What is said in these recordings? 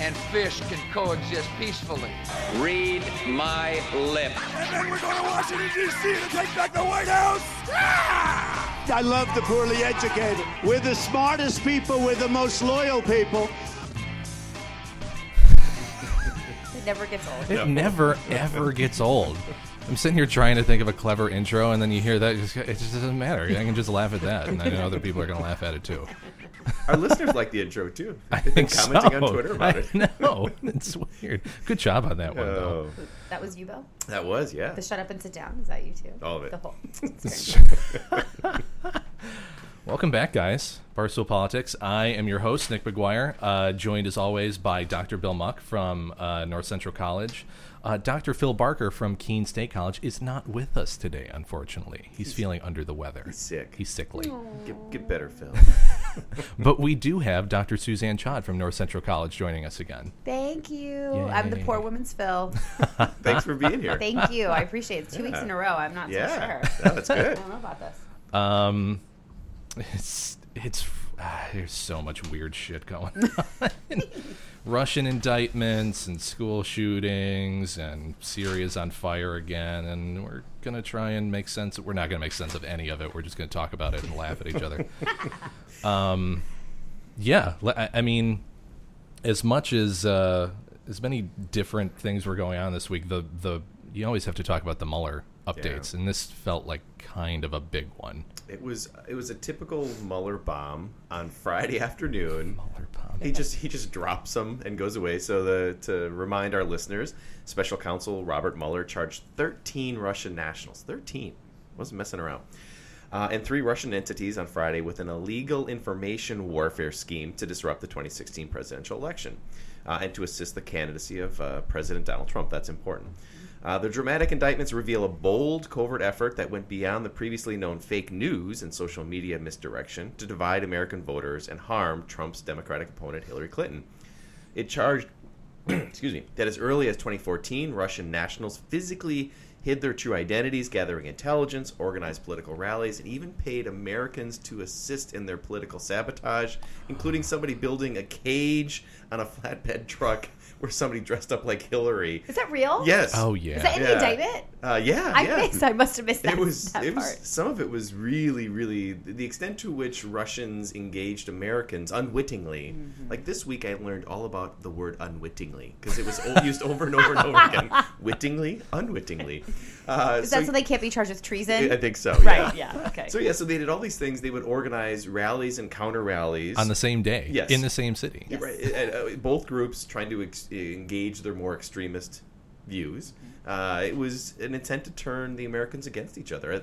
and fish can coexist peacefully. Read my lips. And then we're going to Washington, D.C. to take back the White House. Ah! I love the poorly educated. We're the smartest people, we're the most loyal people. It never gets old. It never ever gets old. I'm sitting here trying to think of a clever intro, and then you hear that. It just, it just doesn't matter. I can just laugh at that, and I know other people are going to laugh at it too. Our listeners like the intro too. I They've been think commenting so. on Twitter about I it. know it's weird. Good job on that one, though. Oh, That was you, Bill? that was yeah. The shut up and sit down. Is that you too? All of it. The whole. Welcome back, guys. Barstool Politics. I am your host, Nick McGuire, uh, joined as always by Dr. Bill Muck from uh, North Central College. Uh, Dr. Phil Barker from Keene State College is not with us today, unfortunately. He's, feeling under the weather. He's sick. He's sickly. Get, get better, Phil. but we do have Dr. Suzanne Chod from North Central College joining us again. Thank you. I'm the poor woman's Phil. Thanks for being here. Thank you. I appreciate it. It's two weeks in a row. I'm not Yeah. so sure. No, that's good. I don't know about this. Um, it's it's ah, there's so much weird shit going on. Russian indictments and school shootings and Syria's on fire again, and we're gonna try and make sense. We're not gonna make sense of any of it. We're just gonna talk about it and laugh at each other. Um, yeah, I, I mean, as much as uh, as many different things were going on this week, the the you always have to talk about the Mueller updates, and this felt like kind of a big one. It was it was a typical Mueller bomb on Friday afternoon. Mueller He just he just drops them and goes away. So the to remind our listeners, Special Counsel Robert Mueller charged 13 Russian nationals. 13 wasn't messing around. Uh, and three Russian entities on Friday with an illegal information warfare scheme to disrupt the 2016 presidential election uh, and to assist the candidacy of uh, President Donald Trump. That's important. Uh, the dramatic indictments reveal a bold, covert effort that went beyond the previously known fake news and social media misdirection to divide American voters and harm Trump's Democratic opponent, Hillary Clinton. It charged, excuse me, that as early as 2014, Russian nationals physically hid their true identities, gathering intelligence, organized political rallies, and even paid Americans to assist in their political sabotage, including somebody building a cage on a flatbed truck where somebody dressed up like Hillary. Is that real? Yes. Oh yeah. Is that in the Yeah. indictment? Uh, yeah, I yeah. missed. I must have missed that. It was. that It was. Some of it was really, really the extent to which Russians engaged Americans unwittingly. Mm-hmm. Like this week, I learned all about the word unwittingly because it was used over and over and over again. Wittingly, unwittingly. Uh, Is that so they can't be charged with treason? I think so. Right. Yeah. Yeah. Okay. So yeah, so they did all these things. They would organize rallies and counter rallies on the same day. Yes. In the same city. Yeah, Right. Uh, uh, both groups trying to ex- engage their more extremist views. Uh, it was an intent to turn the Americans against each other.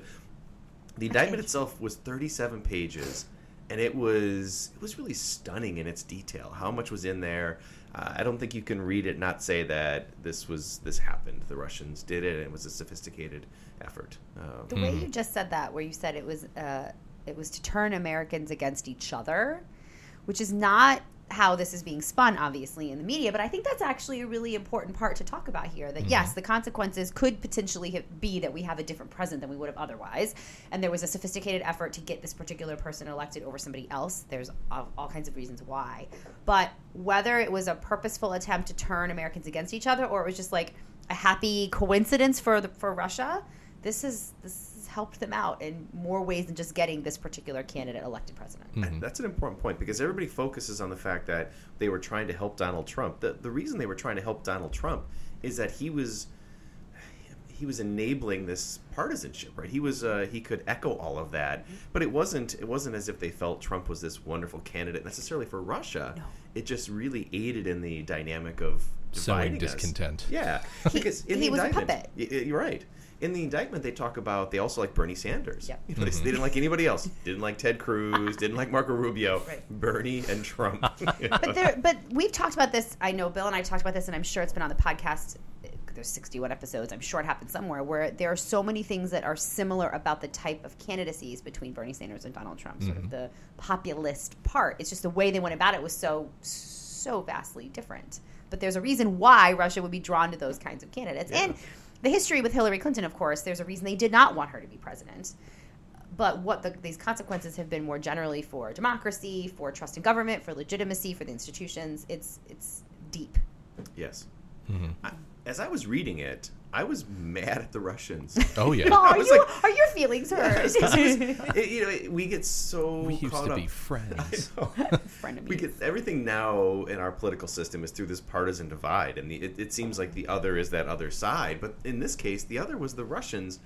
The indictment itself was 37 pages, and it was it was really stunning in its detail. How much was in there? Uh, I don't think you can read it not say that this was this happened. The Russians did it, and it was a sophisticated effort. Um, The way you just said that, where you said it was uh, it was to turn Americans against each other, which is not how this is being spun, obviously, in the media. But I think that's actually a really important part to talk about here. That mm-hmm. yes, the consequences could potentially be that we have a different president than we would have otherwise, and there was a sophisticated effort to get this particular person elected over somebody else. There's all, all kinds of reasons why, but whether it was a purposeful attempt to turn Americans against each other, or it was just like a happy coincidence for the, for Russia, this is this helped them out in more ways than just getting this particular candidate elected president. And That's an important point because everybody focuses on the fact that they were trying to help Donald Trump. The, the reason they were trying to help Donald Trump is that he was he was enabling this partisanship, right? He was uh, he could echo all of that, but it wasn't it wasn't as if they felt Trump was this wonderful candidate necessarily for Russia. it just really aided in the dynamic of Sowing dividing us. discontent. Yeah, because in he the was a puppet. y- y- you're right. In the indictment, they talk about they also like Bernie Sanders. Yep. You know, they, they didn't like anybody else. Didn't like Ted Cruz. didn't like Marco Rubio. Right. Bernie and Trump. But there, but we've talked about this. I know Bill and I talked about this, and I'm sure it's been on the podcast. There's 61 episodes. I'm sure it happened somewhere where there are so many things that are similar about the type of candidacies between Bernie Sanders and Donald Trump. Sort of mm-hmm. the populist part. It's just the way they went about it was so so vastly different. But there's a reason why Russia would be drawn to those kinds of candidates. And the history with Hillary Clinton, of course, there's a reason they did not want her to be president but what the, these consequences have been more generally for democracy, for trust in government, for legitimacy, for the institutions. It's it's deep. yes. Mm-hmm. I, as I was reading it, I was mad at the Russians. Oh yeah. Oh, are was you like- are your feelings hurt? It- you know, it- we get so we used caught to up. be friends. Friend we get everything now in our political system is through this partisan divide, and the, it, it seems like the other is that other side. But in this case, the other was the Russians,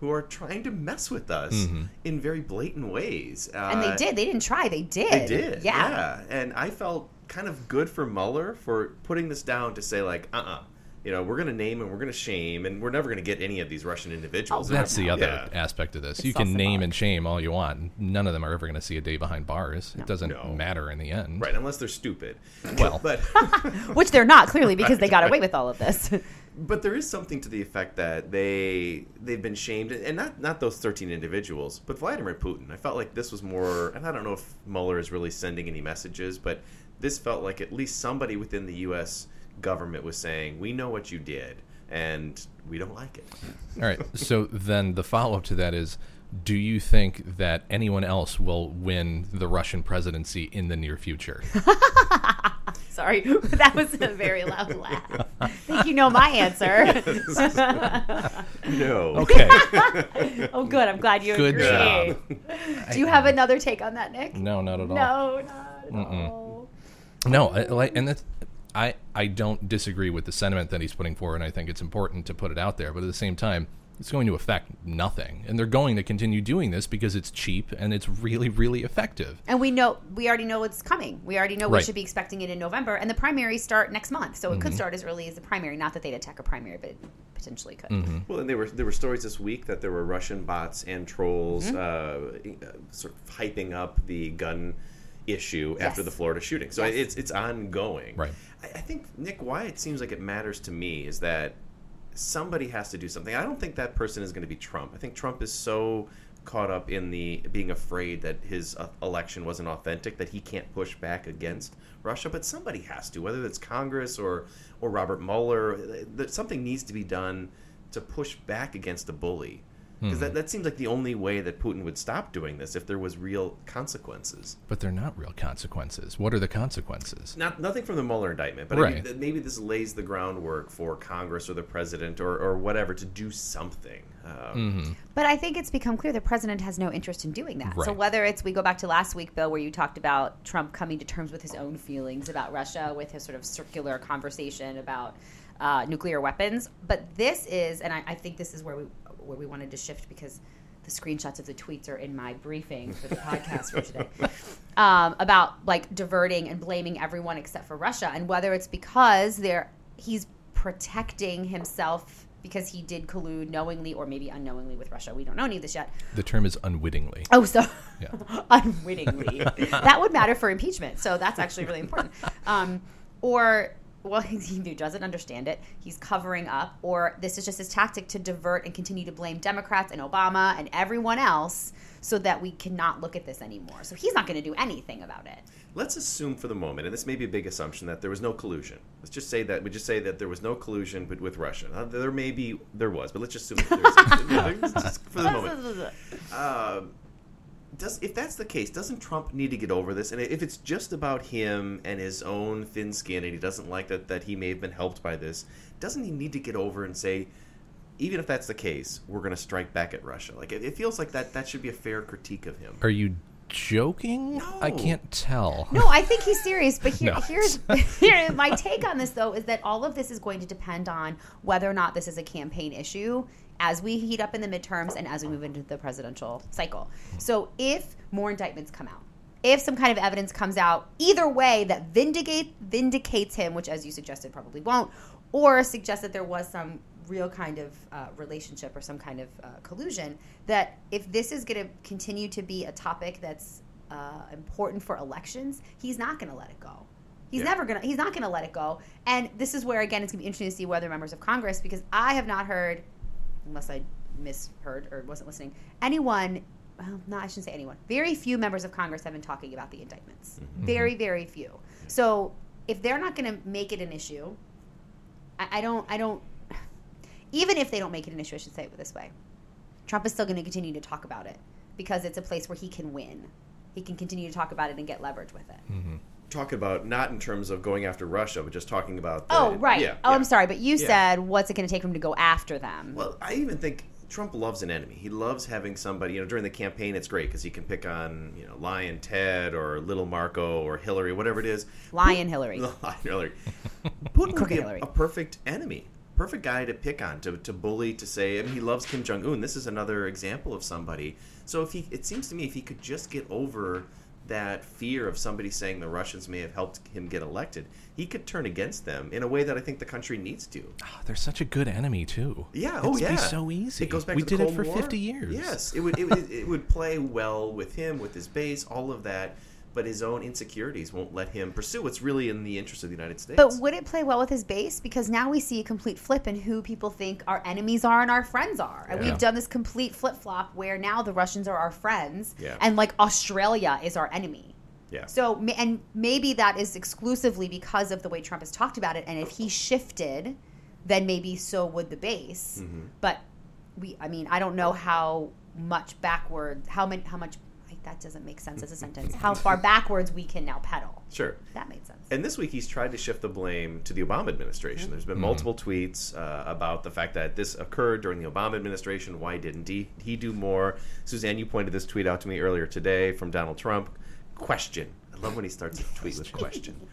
who are trying to mess with us in very blatant ways. Uh, and they did. They didn't try. They did. They did. Yeah. Yeah. And I felt kind of good for Mueller for putting this down to say like, uh, uh you know, we're going to name and we're going to shame, and we're never going to get any of these Russian individuals. Oh, That's the other Yeah. aspect of this. It's you can name symbolic. and shame all you want. None of them are ever going to see a day behind bars. It doesn't No. matter in the end. Right, unless they're stupid. Well. but Which they're not clearly because they got away with all of this. but there is something to the effect that they they've been shamed, and not not those thirteen individuals, but Vladimir Putin. I felt like this was more, and I don't know if Mueller is really sending any messages, but this felt like at least somebody within the U.S. government was saying, "We know what you did, and we don't like it." All right. So then the follow up to that is do you think that anyone else will win the Russian presidency in the near future? Sorry, that was a very loud laugh. I think you know my answer. No. Okay. oh, good. I'm glad you Good agree. job. Do you have another take on that, Nick? No, not at all. No, not at all. No, I, like, and that's, I I don't disagree with the sentiment that he's putting forward, and I think it's important to put it out there. But at the same time, it's going to affect nothing, and they're going to continue doing this because it's cheap and it's really, really effective. And we know we already know it's coming. We already know we should be expecting it in November, and the primaries start next month. So it Mm-hmm. could start as early as the primary. Not that they'd attack a primary, but it potentially could. Mm-hmm. Well, and there were there were stories this week that there were Russian bots and trolls uh, uh, sort of hyping up the gun issue after the Florida shooting. So Yes. it's it's ongoing. Right. I, I think Nick, why it seems like it matters to me is that somebody has to do something. I don't think that person is going to be Trump. I think Trump is so caught up in the being afraid that his uh, election wasn't authentic that he can't push back against Russia. But somebody has to, whether it's Congress or or Robert Mueller. That something needs to be done to push back against the bully. Because that, that seems like the only way that Putin would stop doing this if there was real consequences. But they're not real consequences. What are the consequences? Not nothing from the Mueller indictment, but I mean, maybe this lays the groundwork for Congress or the president or, or whatever to do something. Um, But I think it's become clear the president has no interest in doing that. So whether it's we go back to last week, Bill, where you talked about Trump coming to terms with his own feelings about Russia, with his sort of circular conversation about uh, nuclear weapons, but this is, and I, I think this is where we where we wanted to shift because the screenshots of the tweets are in my briefing for the podcast for today um, about like diverting and blaming everyone except for Russia, and whether it's because they're he's protecting himself because he did collude knowingly or maybe unknowingly with Russia. We don't know any of this yet. The term is unwittingly. Oh, so Yeah. unwittingly. that would matter for impeachment. So that's actually really important. Um, or, well, he either doesn't understand it, he's covering up, or this is just his tactic to divert and continue to blame Democrats and Obama and everyone else so that we cannot look at this anymore. So he's not going to do anything about it. let's assume for the moment, and this may be a big assumption, that there was no collusion. Let's just say that we just say that there was no collusion with, with Russia. Uh, there may be there was, but let's just assume that there was, just for the moment. Um, does if that's the case, doesn't Trump need to get over this? And if it's just about him and his own thin skin, and he doesn't like that that he may have been helped by this, doesn't he need to get over and say, even if that's the case, we're going to strike back at Russia? Like it, it feels like that that should be a fair critique of him. Are you joking? I can't tell. No, I think he's serious. But here, No. here's here, my take on this, though, is that all of this is going to depend on whether or not this is a campaign issue as we heat up in the midterms and as we move into the presidential cycle. So if more indictments come out, if some kind of evidence comes out either way that vindicate vindicates him, which as you suggested probably won't, or suggests that there was some real kind of uh, relationship or some kind of uh, collusion, that if this is going to continue to be a topic that's uh, important for elections, he's not going to let it go. He's Yeah. never gonna. He's not gonna let it go. And this is where again it's gonna be interesting to see whether members of Congress, because I have not heard, unless I misheard or wasn't listening, anyone. Well, no, I shouldn't say anyone. Very few members of Congress have been talking about the indictments. Mm-hmm. Mm-hmm. Very, very few. So if they're not going to make it an issue, I, I don't. I don't. Even if they don't make it an issue, I should say it this way: Trump is still going to continue to talk about it because it's a place where he can win. He can continue to talk about it and get leverage with it. Mm-hmm. Talking about not in terms of going after Russia, but just talking about. The, Oh, right. Yeah, oh, yeah. I'm sorry, but you Yeah. said what's it going to take for him to go after them? Well, I even think Trump loves an enemy. He loves having somebody. You know, during the campaign, it's great because he can pick on you know Lyin' Ted or Little Marco or Hillary, whatever it is. Lyin' Hillary. Lyin' Hillary. Putin would be a, a perfect enemy, perfect guy to pick on, to, to bully, to say. I mean, he loves Kim Jong Un. This is another example of somebody. So if he, it seems to me, if he could just get over that fear of somebody saying the Russians may have helped him get elected, he could turn against them in a way that I think the country needs to. Oh, they're such a good enemy too. Yeah. It'd oh, yeah. be so easy. It goes back we to the. We did Cold it for War. 50 years. Yes, it would. It, would- it would play well with him, with his base, all of that. But his own insecurities won't let him pursue what's really in the interest of the United States. But would it play well with his base? Because now we see a complete flip in who people think our enemies are and our friends are. And Yeah. we've done this complete flip flop where now the Russians are our friends Yeah. and like Australia is our enemy. yeah. So, and maybe that is exclusively because of the way Trump has talked about it. And if he shifted, then maybe so would the base. Mm-hmm. But we, I mean, I don't know how much backward, how many, how much, like, that doesn't make sense as a sentence. How far backwards we can now pedal. Sure. That made sense. And this week he's tried to shift the blame to the Obama administration. There's been multiple tweets uh, about the fact that this occurred during the Obama administration. Why didn't he, he do more? Suzanne, you pointed this tweet out to me earlier today from Donald Trump. Question. I love when he starts a tweet with question.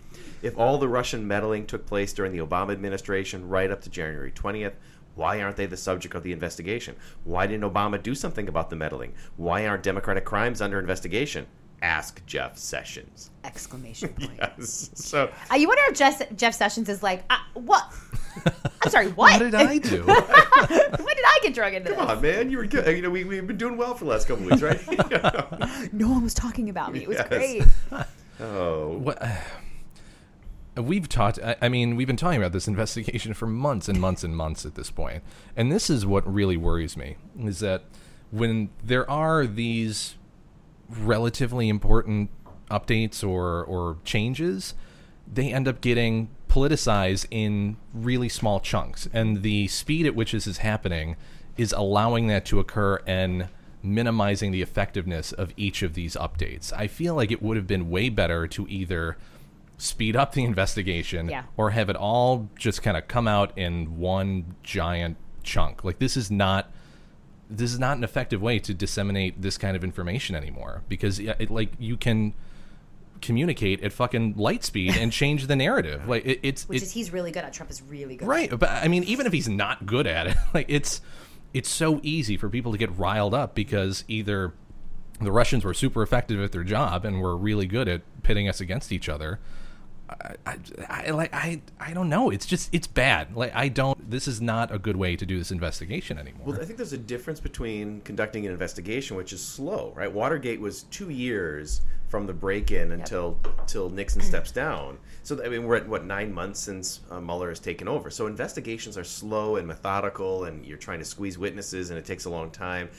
If all the Russian meddling took place during the Obama administration right up to January 20th, why aren't they the subject of the investigation? Why didn't Obama do something about the meddling? Why aren't Democratic crimes under investigation? Ask Jeff Sessions. Exclamation point. Yes. So Uh, you wonder if Jeff, Jeff Sessions is like, uh, what? I'm sorry, what? What did I do? when did I get drug into Come this? on, man, you were good. You know, we we've been doing well for the last couple weeks, right? No one was talking about me. It was Yes. great. oh, what, we've talked. I, I mean, we've been talking about this investigation for months and months and months at this point, and this is what really worries me: is that when there are these relatively important updates or or changes, they end up getting politicized in really small chunks, and the speed at which this is happening is allowing that to occur and minimizing the effectiveness of each of these updates. I feel like it would have been way better to either speed up the investigation Yeah. or have it all just kind of come out in one giant chunk. Like this is not this is not an effective way to disseminate this kind of information anymore because it, like you can communicate at fucking light speed and change the narrative. Like it, it's Which it- is he's really good at. Trump is really good. right, but I mean, even if he's not good at it, like it's it's so easy for people to get riled up because either the Russians were super effective at their job and were really good at pitting us against each other. I, I, I like I I don't know. It's just it's bad. Like I don't. This is not a good way to do this investigation anymore. well, I think there's a difference between conducting an investigation, which is slow, right? Watergate was two years from the break-in until until Nixon steps down. So I mean, we're at what nine months since uh, Mueller has taken over. So investigations are slow and methodical, and you're trying to squeeze witnesses, and it takes a long time.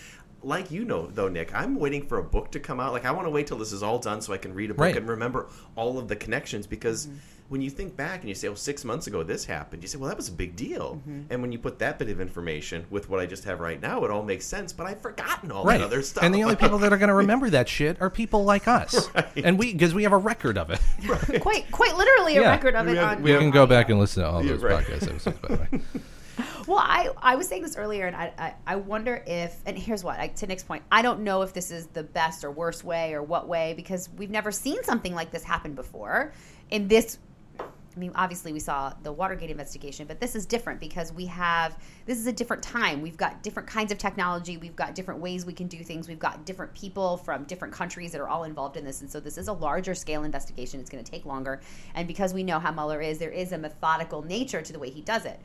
Like you know, though, Nick, I'm waiting for a book to come out. Like I want to wait till this is all done so I can read a book Right. and remember all of the connections. Because mm-hmm. when you think back and you say, "Oh, six months ago this happened," you say, "Well, that was a big deal." Mm-hmm. And when you put that bit of information with what I just have right now, it all makes sense. But I've forgotten all right. that other stuff. And the only people that are going to remember that shit are people like us, and we because we have a record of it. Quite, quite literally a Yeah. record of We it have- on. we You have- can go back and listen to all Yeah, those right. podcast episodes, by the way. Well, I, I was saying this earlier, and I, I, I wonder if, and here's what, I, to Nick's point, I don't know if this is the best or worst way or what way, because we've never seen something like this happen before in this I mean, obviously, we saw the Watergate investigation, but this is different because we have this is a different time. We've got different kinds of technology. We've got different ways we can do things. We've got different people from different countries that are all involved in this, and so this is a larger scale investigation. It's going to take longer, and because we know how Mueller is, there is a methodical nature to the way he does it.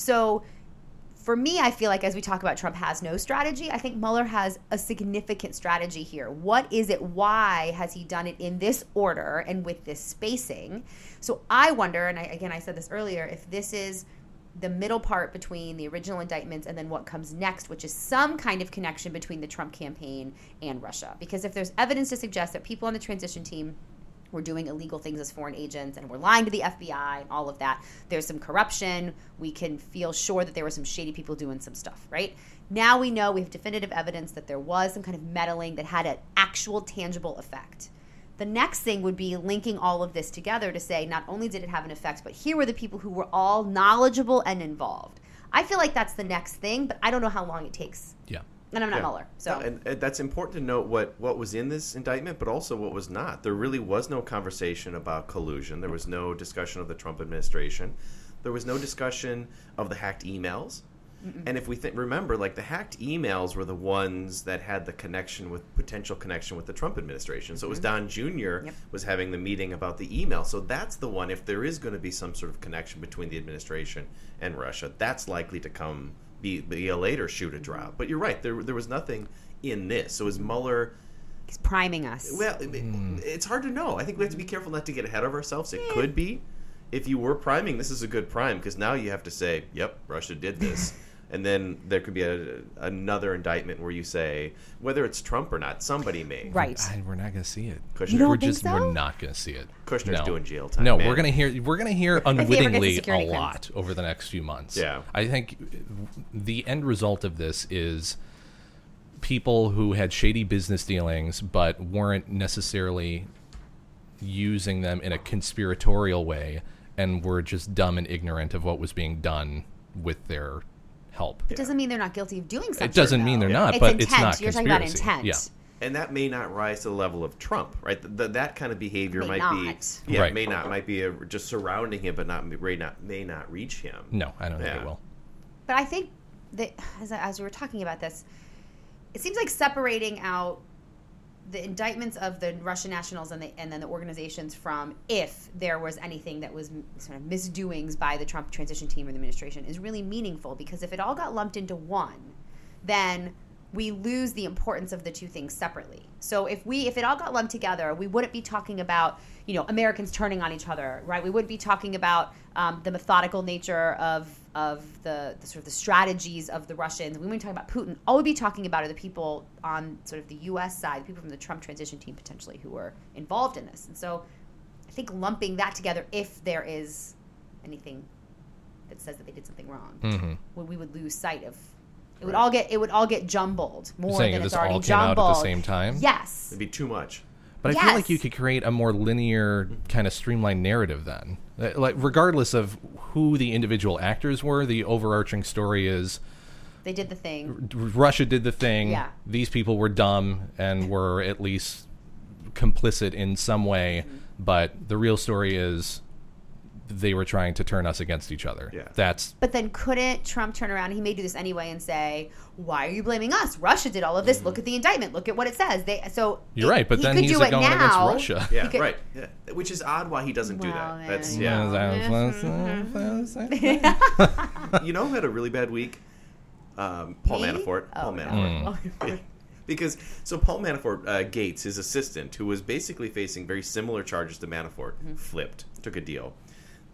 So for me, I feel like as we talk about Trump has no strategy, I think Mueller has a significant strategy here. What is it? Why has he done it in this order and with this spacing? So I wonder, and I, again, I said this earlier, if this is the middle part between the original indictments and then what comes next, which is some kind of connection between the Trump campaign and Russia. Because if there's evidence to suggest that people on the transition team we're doing illegal things as foreign agents and we're lying to the FBI and all of that. There's some corruption. We can feel sure that there were some shady people doing some stuff, right? Now we know we have definitive evidence that there was some kind of meddling that had an actual tangible effect. The next thing would be linking all of this together to say not only did it have an effect, but here were the people who were all knowledgeable and involved. I feel like that's the next thing, but I don't know how long it takes. Yeah. And I'm not Yeah. Mueller, so No, and, and that's important to note what what was in this indictment, but also what was not. There really was no conversation about collusion. There was no discussion of the Trump administration. There was no discussion of the hacked emails. And if we think, remember, like the hacked emails were the ones that had the connection with potential connection with the Trump administration. So it was mm-hmm. Don Jr. Yep. was having the meeting about the email. So that's the one. If there is going to be some sort of connection between the administration and Russia, that's likely to come be, be a later shoe to drop. But you're right. There there was nothing in this. So is Mueller? he's priming us. Well, it- hmm. it's hard to know. I think we have to be careful not to get ahead of ourselves. It eh. could be. If you were priming, this is a good prime because now you have to say, "Yep, Russia did this," and then there could be a, another indictment where you say whether it's Trump or not, somebody may. right. I, we're not going to see it. Kushner. You don't we're think just so? we're not going to see it. Kushner's no. doing jail time, No, man. we're going to hear we're going to hear ever gets a unwittingly a security clearance. lot over the next few months. Yeah. I think the end result of this is people who had shady business dealings but weren't necessarily using them in a conspiratorial way and were just dumb and ignorant of what was being done with their help. It doesn't mean they're not guilty of doing something. It doesn't mean they're not, It's but intent. it's not You're talking about intent. Yeah. and that may not rise to the level of Trump, right? Th th that kind of behavior May might not. be, yeah, Right. may not, might be a, just surrounding him, but not may not may not reach him. No, I don't think it will. But I think that as, as we were talking about this, it seems like separating out the indictments of the Russian nationals and, the, and then the organizations from if there was anything that was sort of misdoings by the Trump transition team or the administration is really meaningful because if it all got lumped into one, then we lose the importance of the two things separately. So if we if it all got lumped together, we wouldn't be talking about you know Americans turning on each other, right? We wouldn't be talking about um, the methodical nature of of the, the sort of the strategies of the Russians. We wouldn't talk about Putin. All we'd be talking about are the people on sort of the U.S. side, the people from the Trump transition team potentially who were involved in this. And so I think lumping that together, if there is anything that says that they did something wrong, Mhm. when we would lose sight of. It would all get it would all get jumbled more saying than if it's this already all came out at the same time? Yes. It'd be too much. But I feel like you could create a more linear, kind of streamlined narrative then. Uh, Like, regardless of who the individual actors were, the overarching story is They did the thing. Russia did the thing. Yeah. These people were dumb and were at least complicit in some way. Mm-hmm. But the real story is they were trying to turn us against each other. Yeah. That's But then couldn't Trump turn around? He may do this anyway and say, "Why are you blaming us? Russia did all of this. Look at the indictment. Look at what it says." They so Mm-hmm. You're it- right, but he then could he's do it going against now. Russia. Yeah, He could- right. Yeah. Which is odd why he doesn't do Well, that. That's yeah. yeah. you know who had a really bad week? Um, Paul Me? Manafort. Oh, Paul no. Manafort. Yeah. Because so Paul Manafort, uh, Gates, his assistant, who was basically facing very similar charges to Manafort, Mm-hmm. flipped, took a deal.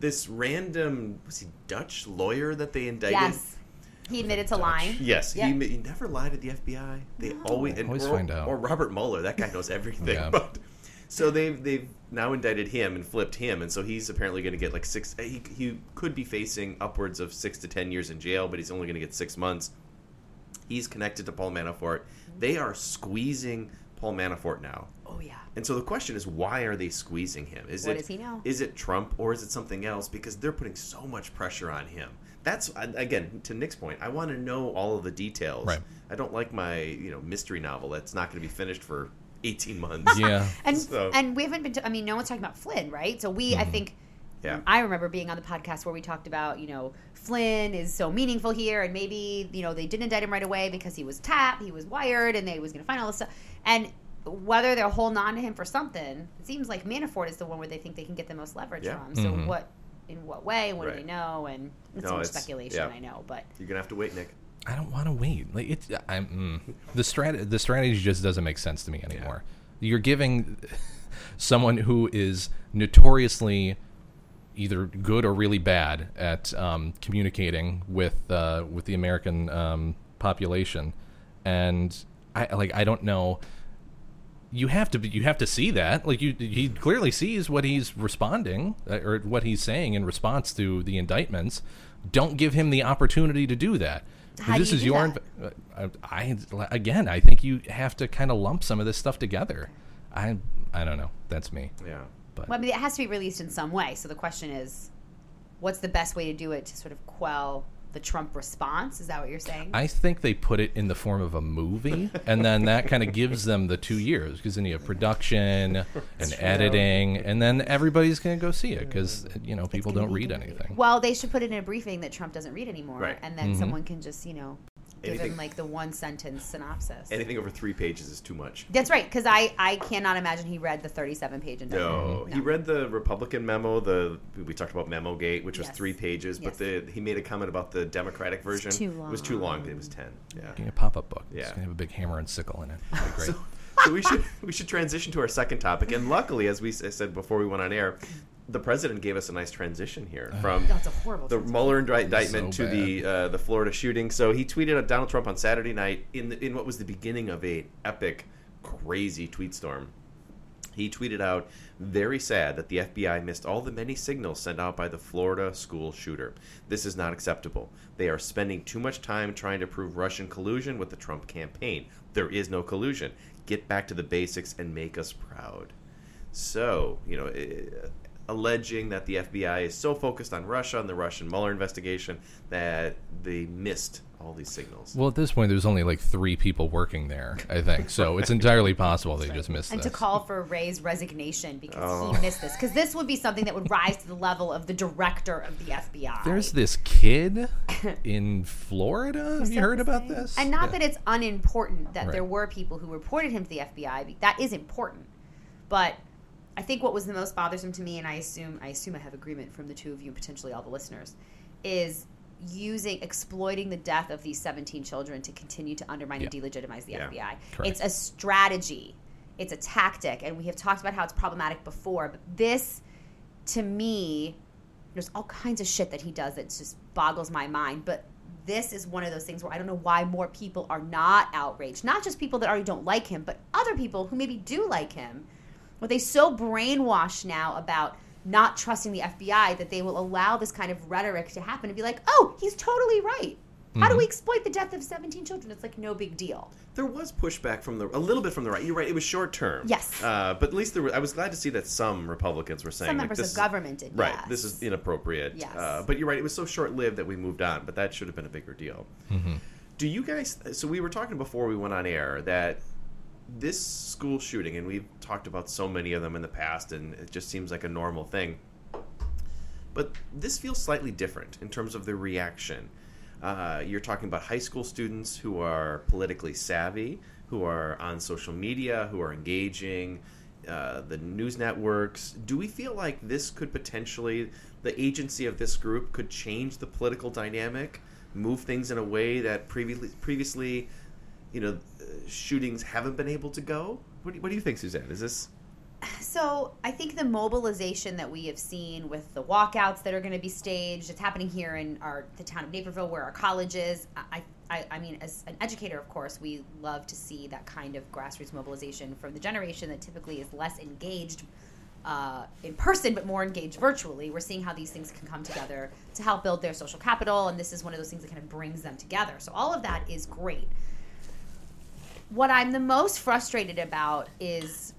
This random was he Dutch lawyer that they indicted? Yes, he admitted to lying. Yes, Yeah. he, he never lied to the FBI. They always and, Always or, find out. Or Robert Mueller, that guy knows everything. Yeah. But so they've they've now indicted him and flipped him, and so he's apparently going to get like six. He, he could be facing upwards of six to ten years in jail, but he's only going to get six months. He's connected to Paul Manafort. They are squeezing Paul Manafort now. Oh yeah. And so the question is, why are they squeezing him? Is What it does he know? Is it Trump or is it something else? Because they're putting so much pressure on him. That's again to Nick's point. I want to know all of the details. Right. I don't like my you know mystery novel that's not going to be finished for eighteen months. yeah. And So- and we haven't been. I mean, no one's talking about Flynn, right? So we, I mm-hmm. think, Yeah. I remember being on the podcast where we talked about, you know, Flynn is so meaningful here, and maybe you know they didn't indict him right away because he was tapped, he was wired, and they was going to find all this stuff. And whether they're holding on to him for something, it seems like Manafort is the one where they think they can get the most leverage Yeah. from. So Mhm. what, in what way, and what do they know, and it's No, so much it's- speculation. yeah. I know, but You're gonna have to wait, Nick. I don't want to wait. Like it's I'm mm, the strat the strategy just doesn't make sense to me anymore. You're giving someone who is notoriously either good or really bad at um, communicating with uh, with the American um, population, and I like I don't know. You have to be, you have to see that like you he clearly sees what he's responding uh, or what he's saying in response to the indictments. Don't give him the opportunity to do that. How do this you is do your that? inv- uh, I, I again I think you have to kind of lump some of this stuff together. I I don't know. That's me. Yeah. But Well, I mean, it has to be released in some way. So the question is, what's the best way to do it to sort of quell the Trump response? Is that what you're saying? I think they put it in the form of a movie, and then that kind of gives them the two years because then you have production and editing, and then everybody's going to go see it because you know people don't read anything. well, they should put it in a briefing that Trump doesn't read anymore, Right. and then Mhm. someone can just, you know, give Anything- him like the one sentence synopsis. Anything over three pages is too much. That's right, because I I cannot imagine he read the 37 page indictment. No, he read the Republican memo. The we talked about Memo Gate, which was Yes. three pages, Yes. but the he made a comment about the Democratic version. too long. It was too long, but it was ten. Yeah. Getting a pop-up book. Yeah. It's going to have a big hammer and sickle in it. Be great. so we should we should transition to our second topic. And luckily, as we s- said before we went on air, the president gave us a nice transition here from That's a horrible. the. Mueller indictment So to the uh, the Florida shooting. So he tweeted at Donald Trump on Saturday night in the, in what was the beginning of a epic, crazy tweet storm. He tweeted out, "Very sad that the FBI missed all the many signals sent out by the Florida school shooter. This is not acceptable. They are spending too much time trying to prove Russian collusion with the Trump campaign. There is no collusion. Get back to the basics and make us proud." So, you know, eh, alleging that the FBI is so focused on Russia and the Russian Mueller investigation that they missed all these signals. Well, at this point, there's only like three people working there, I think. So it's entirely possible they just missed it. and this. to call for Wray's resignation because Oh. he missed this. Because this would be something that would rise to the level of the director of the FBI. There's this kid in Florida. Have you heard about this? And not Yeah. that it's unimportant that Right. there were people who reported him to the FBI. That is important. But I think what was the most bothersome to me, and I assume I assume I have agreement from the two of you and potentially all the listeners, is using exploiting the death of these 17 children to continue to undermine and delegitimize the Yeah. FBI. Correct. It's a strategy. It's a tactic, and we have talked about how it's problematic before. But this, to me, there's all kinds of shit that he does that just boggles my mind. But this is one of those things where I don't know why more people are not outraged. Not just people that already don't like him, but other people who maybe do like him. But they so brainwashed now about not trusting the FBI that they will allow this kind of rhetoric to happen and be like, "Oh, he's totally right." How do we exploit the death of 17 children? It's like no big deal. There was pushback from the a little bit from the right. You're right; it was short term. Yes. uh, but at least there were, I was glad to see that some Republicans were saying Some like, members this of is- government did. Right, yes. this is inappropriate. Yes. Uh, but you're right; it was so short lived that we moved on. But that should have been a bigger deal. Do you guys? So we were talking before we went on air that this school shooting, and we've talked about so many of them in the past, and it just seems like a normal thing. But this feels slightly different in terms of the reaction. Uh, you're talking about high school students who are politically savvy, who are on social media, who are engaging, uh, the news networks. Do we feel like this could potentially, the agency of this group could change the political dynamic, move things in a way that previously, previously, you know, shootings haven't been able to go? What do, you, what do you think, Suzanne? Is this? So I think the mobilization that we have seen with the walkouts that are going to be staged, it's happening here in our the town of Naperville, where our college is. I, I, I mean, as an educator, of course, we love to see that kind of grassroots mobilization from the generation that typically is less engaged uh, in person, but more engaged virtually. We're seeing how these things can come together to help build their social capital, and this is one of those things that kind of brings them together. So all of that is great. What I'm the most frustrated about is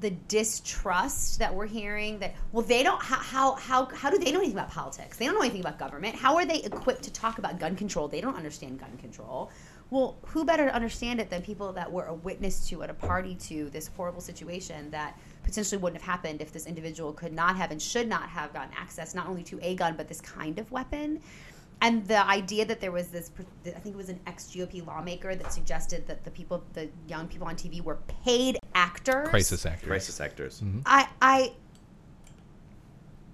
the distrust that we're hearing that well they don't how, how how do they know anything about politics? They don't know anything about government. How are they equipped to talk about gun control? They don't understand gun control. Well who better to understand it than people that were a witness to at a party to this horrible situation that potentially wouldn't have happened if this individual could not have and should not have gotten access not only to a gun but this kind of weapon. And the idea that there was this, I think it was an ex GOP lawmaker that suggested that the people, the young people on TV, were paid actors. Crisis actors. Crisis actors. Mm-hmm. I, I,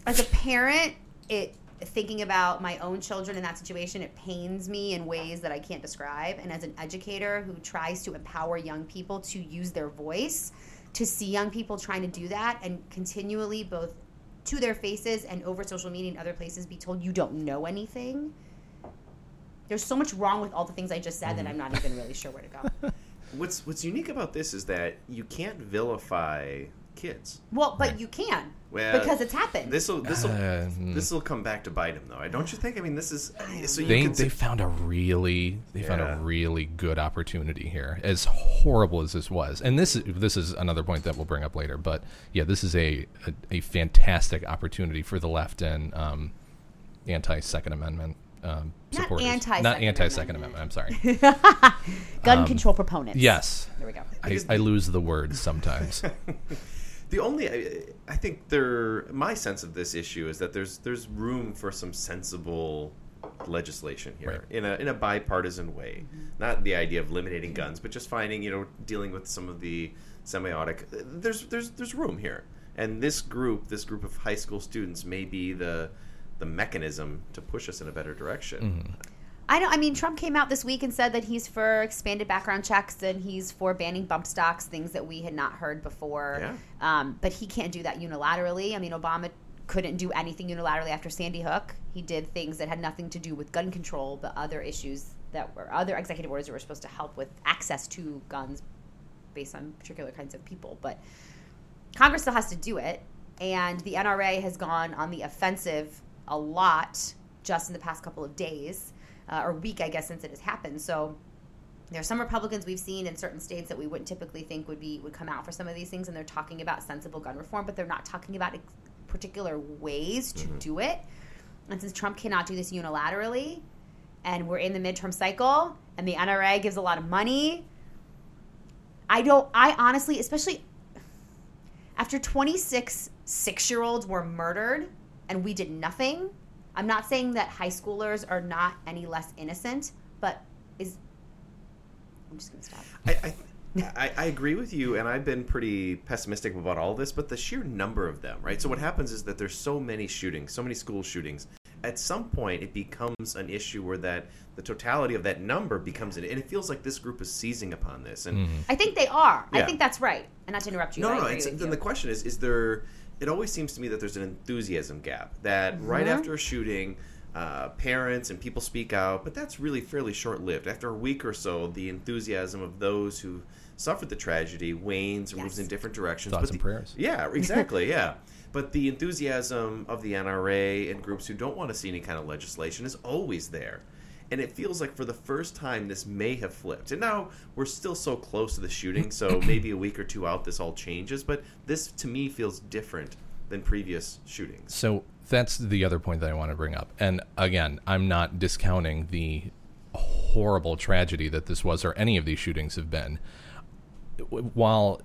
as a parent, it thinking about my own children in that situation, it pains me in ways that I can't describe. And as an educator who tries to empower young people to use their voice, to see young people trying to do that and continually both to their faces and over social media and other places be told you don't know anything. There's so much wrong with all the things I just said that mm-hmm. I'm not even really sure where to go. What's What's unique about this is that you can't vilify kids. Well, but you can Well, because it's happened. This will this will Uh, hmm. this will come back to bite him though. Don't you think? I mean, this is so you they can they found a really they found a really good opportunity here. As horrible as this was, and this is this is another point that we'll bring up later. But yeah, this is a a, a fantastic opportunity for the left and um, anti Second Amendment. Um, Not supporters. anti-Second not anti Second Amendment. I'm sorry. Gun Um, control proponents. Yes. There we go. I, I lose the words sometimes. The only I, I think there my sense of this issue is that there's there's room for some sensible legislation here in a in a bipartisan way. Mm-hmm. Not the idea of eliminating guns, but just finding you know dealing with some of the semiotic. Uh, there's there's there's room here, and this group this group of high school students may be the the mechanism to push us in a better direction. Mm-hmm. I don't. I mean, Trump came out this week and said that he's for expanded background checks and he's for banning bump stocks, things that we had not heard before. Yeah. Um, but he can't do that unilaterally. I mean, Obama couldn't do anything unilaterally after Sandy Hook. He did things that had nothing to do with gun control, but other issues that were other executive orders that were supposed to help with access to guns based on particular kinds of people. But Congress still has to do it, and the NRA has gone on the offensive a lot just in the past couple of days uh, or week, I guess, since it has happened. So there are some Republicans we've seen in certain states that we wouldn't typically think would be would come out for some of these things, and they're talking about sensible gun reform, but they're not talking about ex- particular ways to do it. And since Trump cannot do this unilaterally, and we're in the midterm cycle, and the NRA gives a lot of money, I don't. I honestly, especially after 26 six year olds were murdered and we did nothing. I'm not saying that high schoolers are not any less innocent, but is. I'm just going to stop. I, I, I, I agree with you, and I've been pretty pessimistic about all this, but the sheer number of them, right? So what happens is that there's so many shootings, so many school shootings. At some point, it becomes an issue where that the totality of that number becomes, an, and it feels like this group is seizing upon this. And mm-hmm. I think they are. I think that's right. And not to interrupt you. no, no, no. agree It's, then the question is: Is there? It always seems to me that there's an enthusiasm gap. That right Mhm. after a shooting, uh, parents and people speak out, but that's really fairly short-lived. After a week or so, the enthusiasm of those who suffered the tragedy wanes or moves in different directions. Thoughts but and the- prayers. Yeah, exactly. yeah. But the enthusiasm of the NRA and groups who don't want to see any kind of legislation is always there. And it feels like for the first time this may have flipped. And now we're still so close to the shooting, so maybe a week or two out this all changes. But this to me feels different than previous shootings. So that's the other point that I want to bring up. And again, I'm not discounting the horrible tragedy that this was or any of these shootings have been. While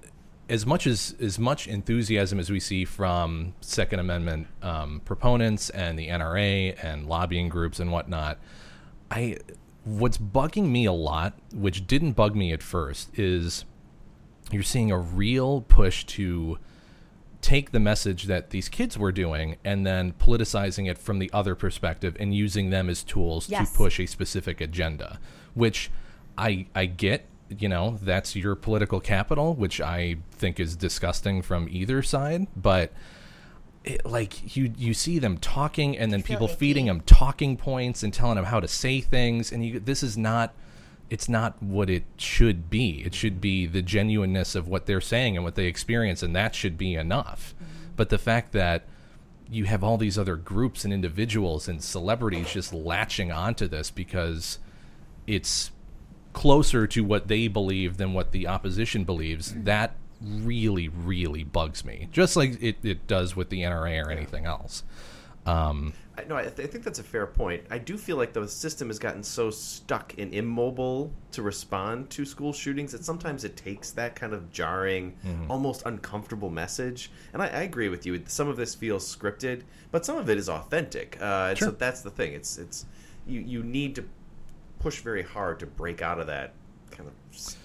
as much as as much enthusiasm as we see from Second Amendment um, proponents and the NRA and lobbying groups and whatnot, I what's bugging me a lot, which didn't bug me at first, is you're seeing a real push to take the message that these kids were doing and then politicizing it from the other perspective and using them as tools Yes. to push a specific agenda which i i get you know that's your political capital which i think is disgusting from either side but it, like you you see them talking and then people icky. feeding them talking points and telling them how to say things and you this is not it's not what it should be. It should be the genuineness of what they're saying and what they experience and that should be enough. Mm-hmm. But the fact that you have all these other groups and individuals and celebrities just latching onto this because it's closer to what they believe than what the opposition believes that really really bugs me just like it, it does with the nra or anything else um, I, no, I, th- I think that's a fair point. I do feel like the system has gotten so stuck and immobile to respond to school shootings that sometimes it takes that kind of jarring, almost uncomfortable message. And I, I agree with you. Some of this feels scripted, but some of it is authentic. Uh, Sure. So that's the thing. It's it's you you need to push very hard to break out of that kind of.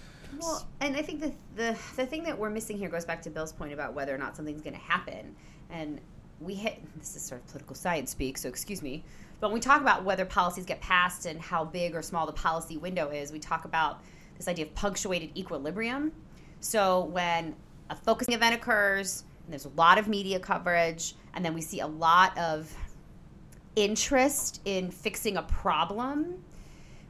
Well, and I think the, the the thing that we're missing here goes back to Bill's point about whether or not something's going to happen. And we hit this is sort of political science speak, so excuse me. But when we talk about whether policies get passed and how big or small the policy window is, we talk about this idea of punctuated equilibrium. So when a focusing event occurs, and there's a lot of media coverage, and then we see a lot of interest in fixing a problem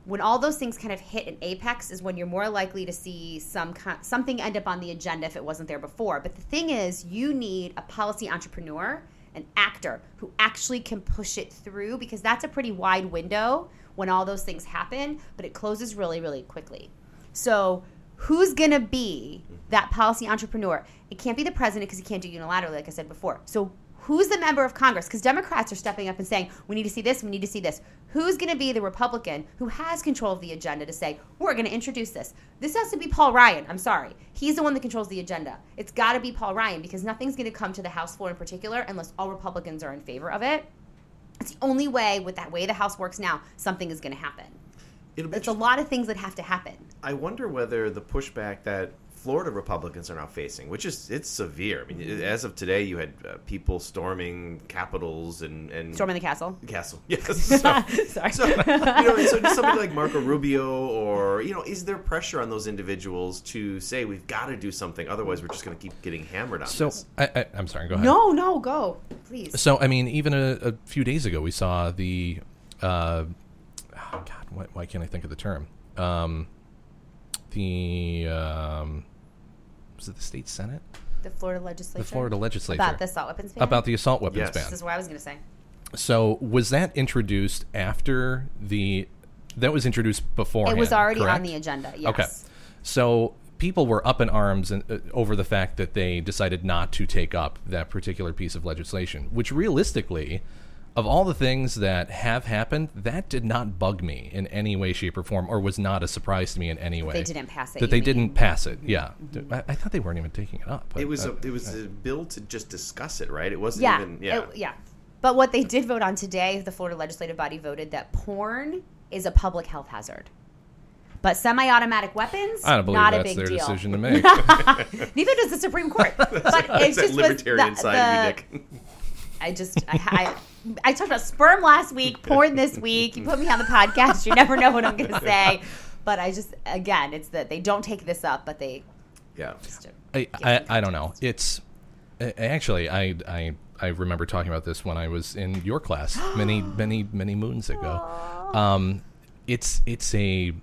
when all those things kind of hit an apex is when you're more likely to see some something end up on the agenda if it wasn't there before. But the thing is, you need a policy entrepreneur, an actor who actually can push it through because that's a pretty wide window when all those things happen, but it closes really, really quickly. So, who's going to be that policy entrepreneur? It can't be the president because he can't do unilaterally, like I said before. So, who's the member of Congress? Because Democrats are stepping up and saying, we need to see this, we need to see this. Who's going to be the Republican who has control of the agenda to say, we're going to introduce this? This has to be Paul Ryan. I'm sorry. He's the one that controls the agenda. It's got to be Paul Ryan because nothing's going to come to the House floor in particular unless all Republicans are in favor of it. It's the only way, with that way the House works now, something is going to happen. It'll be It's a lot of things that have to happen. I wonder whether the pushback that Florida Republicans are now facing, which is it's severe. I mean, as of today, you had uh, people storming capitals and and Storming the castle. castle. Yes. So, Sorry. so, you know, so just somebody like Marco Rubio, or you know, is there pressure on those individuals to say we've got to do something, otherwise we're just going to keep getting hammered on So this? I, I, I'm sorry. Go ahead. No, no, go. Please. So I mean, even a, a few days ago, we saw the. Uh, oh God, why, why can't I think of the term? Um, the um, was it the state senate? The Florida legislature. The Florida legislature About the assault weapons ban? about the assault weapons Yes. ban. This is what I was going to say. So was that introduced after the? That was introduced before. It was already on the agenda. Yes. Okay. So people were up in arms in, uh, over the fact that they decided not to take up that particular piece of legislation, which realistically, of all the things that have happened, that did not bug me in any way, shape, or form, or was not a surprise to me in any way. they didn't pass it, That they mean? didn't pass it. Yeah. I, I thought they weren't even taking it up. but, It was uh, a it was a bill to just discuss it, right? It wasn't Yeah. even yeah. it- yeah. But what they did vote on today, the Florida legislative body voted that porn is a public health hazard. But semi-automatic weapons, I don't believe not a that's big their deal. decision to make. Neither does the Supreme Court. But it's It's that just was libertarian the- side of you, Nick. I just I, I I talked about sperm last week, porn this week. You put me on the podcast, you never know what I'm going to say. But I just again, it's that they don't take this up, but they Yeah. just I, I, I don't know. It's uh, actually I, I I remember talking about this when I was in your class many many many moons ago. Um, it's it's a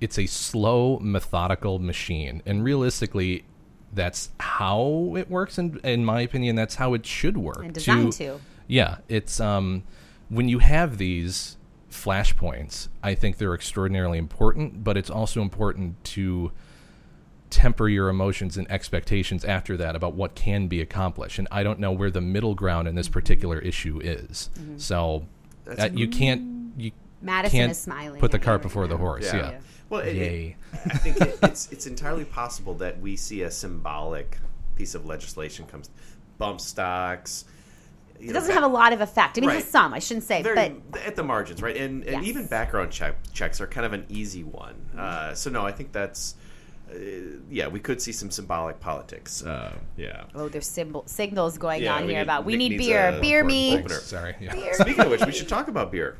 it's a slow methodical machine, and realistically, that's how it works. In in my opinion, that's how it should work. And designed to. Yeah, it's um when you have these flashpoints, I think they're extraordinarily important, but it's also important to temper your emotions and expectations after that about what can be accomplished. And I don't know where the middle ground in this particular issue is. So uh, you can't you Madison can't is smiling put the cart right before the now. horse. Yeah. Yeah. Well, it, Yay. it, I think it, it's it's entirely possible that we see a symbolic piece of legislation comes bump stocks. It doesn't have a lot of effect. I mean, it Right. has some. I shouldn't say, very but at the margins, right? And and Yes. even background check, checks are kind of an easy one. Uh, so no, I think that's uh, yeah, we could see some symbolic politics. Uh, yeah. oh, there's symbol signals going Yeah, on here need- about we Nick need beer, beer important me. opener. Sorry. Yeah. Beer Speaking of which, we should talk about beer.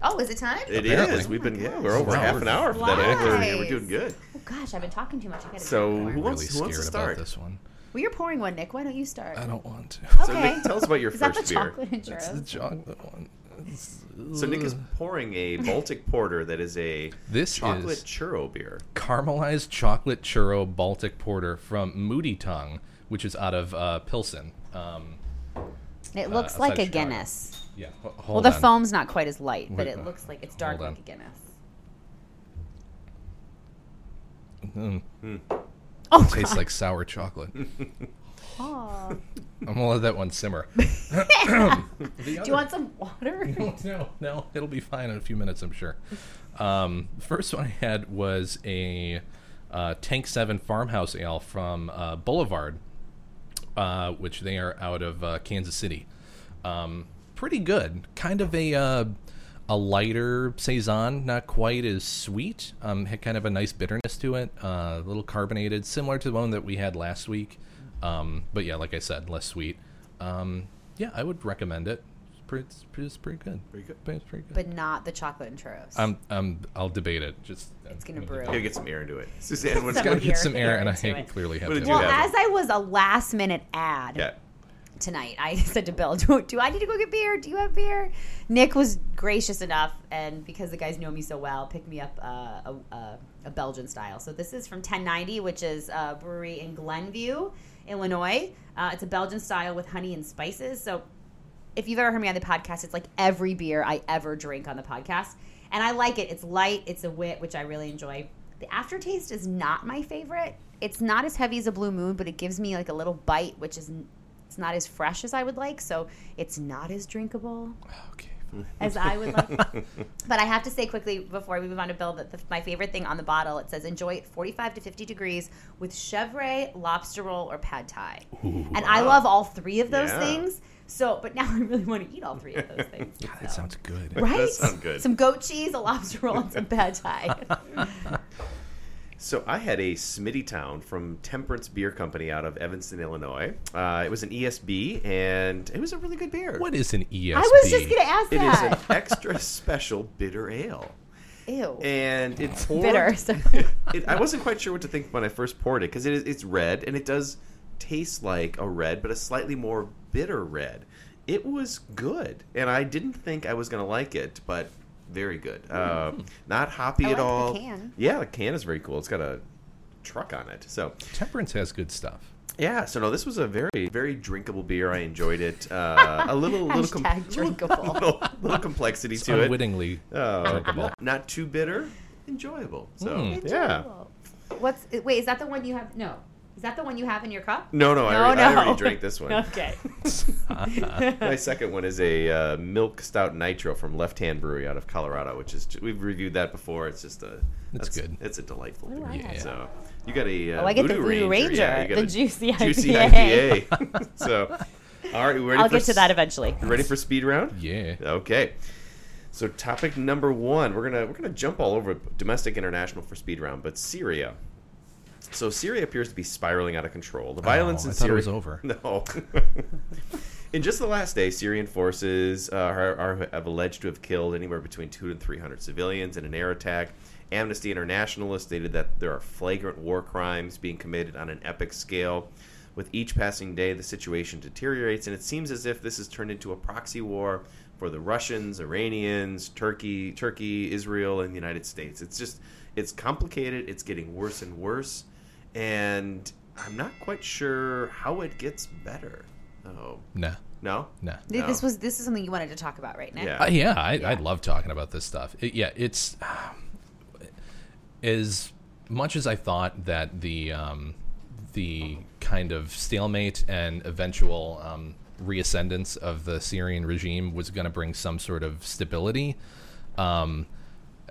Oh, is it time? It Apparently. is. We've been yeah, we're over Wow. half an hour for that. We're, we're doing good. Oh gosh, I've been talking too much. I gotta So, drink more. who wants- really who wants to scared start? about this one. Well, you're pouring one, Nick. Why don't you start? I don't want to. So Okay. Nick, tell us about your Is that first the beer. chocolate and It's the churros? chocolate one. It's- So Nick is pouring a Baltic Porter that is a This chocolate is- churro beer. caramelized chocolate churro Baltic porter from Moody Tongue, which is out of uh, Pilsen. Um, It looks outside like a Chicago. Guinness. yeah. h- Well, hold the on. foam's not quite as light, but Wait, it uh, looks like it's dark hold on. like a Guinness. Mm, Oh, tastes God. like sour chocolate. I'm gonna let that one simmer. Do you want some water? no, no, no. It'll be fine in a few minutes, I'm sure. Um, first one I had was a uh, Tank Seven Farmhouse Ale from uh, Boulevard, uh, which they are out of uh, Kansas City. Um, pretty good. Kind of a uh, a lighter saison, not quite as sweet. Um, had kind of a nice bitterness to it. Uh, a little carbonated, similar to the one that we had last week. Um, but yeah, like I said, less sweet. Um, yeah, I would recommend it. It's pretty, it's pretty, it's pretty good. Pretty good. It's pretty good. But not the chocolate and churros. I'm, I'm, I'll debate it. Just It's gonna brew. Gotta get some air into it. Suzanne, what's Some gotta get some air, air and I it. clearly have What to. did you well, as I was a last minute ad Yeah. Tonight, I said to Bill, do, do I need to go get beer? Do you have beer? Nick was gracious enough, and because the guys know me so well, picked me up uh, a, a, a Belgian style. So this is from 1090, which is a brewery in Glenview, Illinois. Uh, it's a Belgian style with honey and spices. So if you've ever heard me on the podcast, it's like every beer I ever drink on the podcast. And I like it. It's light, it's a wit, which I really enjoy. The aftertaste is not my favorite. It's not as heavy as a blue moon, but it gives me like a little bite, which is it's not as fresh as I would like, so it's not as drinkable Okay. as I would like. but I have to say quickly before we move on to Bill that the, my favorite thing on the bottle it says enjoy it 45 to 50 degrees with chevre, lobster roll, or pad thai. and I love all three of those Yeah. things. So, but now I really want to eat all three of those things. God, that sounds good. right. That sounds good. Some goat cheese, a lobster roll, and some pad thai. So I had a Smitty Town from Temperance Beer Company out of Evanston, Illinois. Uh, it was an ESB, and it was a really good beer. What is an ESB? I was just gonna ask It is that. an extra special bitter ale, Ew. and it's poured, Bitter. So. It, I wasn't quite sure what to think when I first poured it because it is it's red and it does taste like a red, but a slightly more bitter red. It was good, and I didn't think I was gonna like it, but very good. Uh, not hoppy I at like the all. can. Yeah, the can is very cool. It's got a truck on it, so Temperance has good stuff. yeah. So no, this was a very very drinkable beer. I enjoyed it. Uh, a little little, com- drinkable. little, little complexity It's to it. unwittingly Uh, not, not too bitter, enjoyable. So Mm. yeah. Enjoyable. What's wait? Is that the one you have? No. Is that the one you have in your cup? No, no, I, No, already, I already drank this one. Okay. My second one is a uh, milk stout nitro from Left Hand Brewery out of Colorado, which is we've reviewed that before. It's just a It's that's- good. It's a delightful Ooh, beer. like that. So you got a uh, Oh, I get the Voodoo Voodoo Ranger, Yeah, Ranger, you got the a juicy juicy IPA. IPA. so all right, we ready? I'll for get to s- that eventually. You ready for speed round? Yeah. Okay. So topic number one, we're gonna we're gonna jump all over domestic international for speed round, but Syria. So Syria appears to be spiraling out of control. The violence Oh, in I Syria was over. No. in just the last day, Syrian forces uh, are, are, have alleged to have killed anywhere between two and three hundred civilians in an air attack. Amnesty International has stated that there are flagrant war crimes being committed on an epic scale. With each passing day, the situation deteriorates, and it seems as if this has turned into a proxy war for the Russians, Iranians, Turkey, Turkey, Israel, and the United States. It's just it's complicated. It's getting worse and worse, and I'm not quite sure how it gets better. Oh no, no, Nah. Th- This was this is something you wanted to talk about, right, Nick? Yeah. Uh, yeah, I, I love talking about this stuff. It- yeah, it's as much as I thought that the um, the kind of stalemate and eventual um, reascendance of the Syrian regime was going to bring some sort of stability. Um,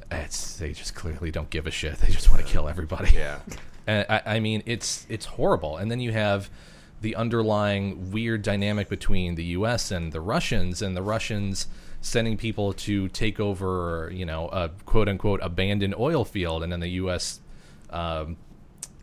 it's they just clearly don't give a shit. They just want to kill everybody. Yeah. I, I mean, it's it's horrible. And then you have the underlying weird dynamic between the U.S. and the Russians, and the Russians sending people to take over, you know, a quote unquote abandoned oil field, and then the U.S. Um,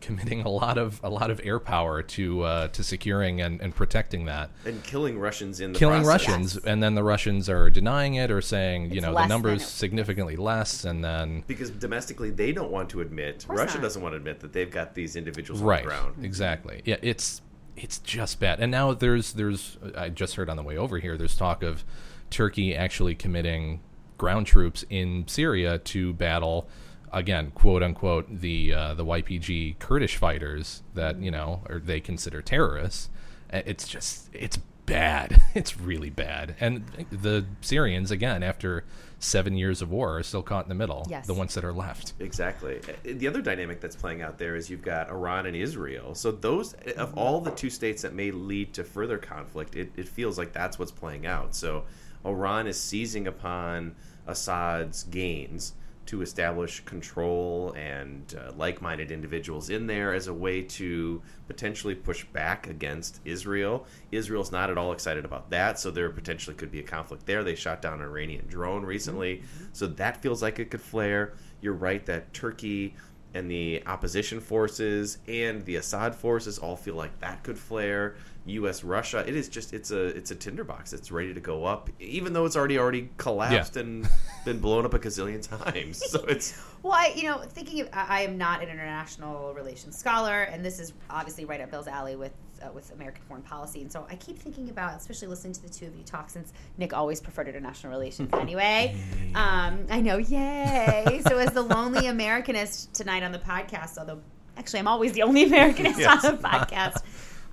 committing a lot of a lot of air power to uh, to securing and, and protecting that and killing Russians in the killing process. Russians, and then the Russians are denying it or saying, you know, the than numbers it- significantly less, and then because domestically they don't want to admit. Russia not. doesn't want to admit that they've got these individuals right, on the ground. exactly, yeah, it's it's just bad. And now there's there's I just heard on the way over here, there's talk of Turkey actually committing ground troops in Syria to battle. Again, quote unquote, the uh, the YPG Kurdish fighters that you know, or they consider terrorists. Uh, It's just it's bad. It's really bad. And the Syrians, again, after seven years of war, are still caught in the middle. Yes. The ones that are left. Exactly. Uh, The other dynamic that's playing out there is you've got Iran and Israel. So those of all the two states that may lead to further conflict, it, it feels like that's what's playing out. So Iran is seizing upon Assad's gains to establish control and uh, like-minded individuals in there as a way to potentially push back against Israel. Israel's not at all excited about that, so there potentially could be a conflict there. They shot down an Iranian drone recently, so that feels like it could flare. You're right that Turkey and the opposition forces and the Assad forces all feel like that could flare. U.S. Russia, it is just it's a it's a tinderbox. It's ready to go up, even though it's already already collapsed Yeah. and been blown up a gazillion times. So it's Well, I, you know, thinking of, I I am not an international relations scholar, and this is obviously right up Bill's alley with uh, with American foreign policy. And so I keep thinking about, especially listening to the two of you talk, since Nick always preferred international relations anyway. Um, I know, yay! so as the lonely Americanist tonight on the podcast, although actually I'm always the only Americanist Yes. on the podcast,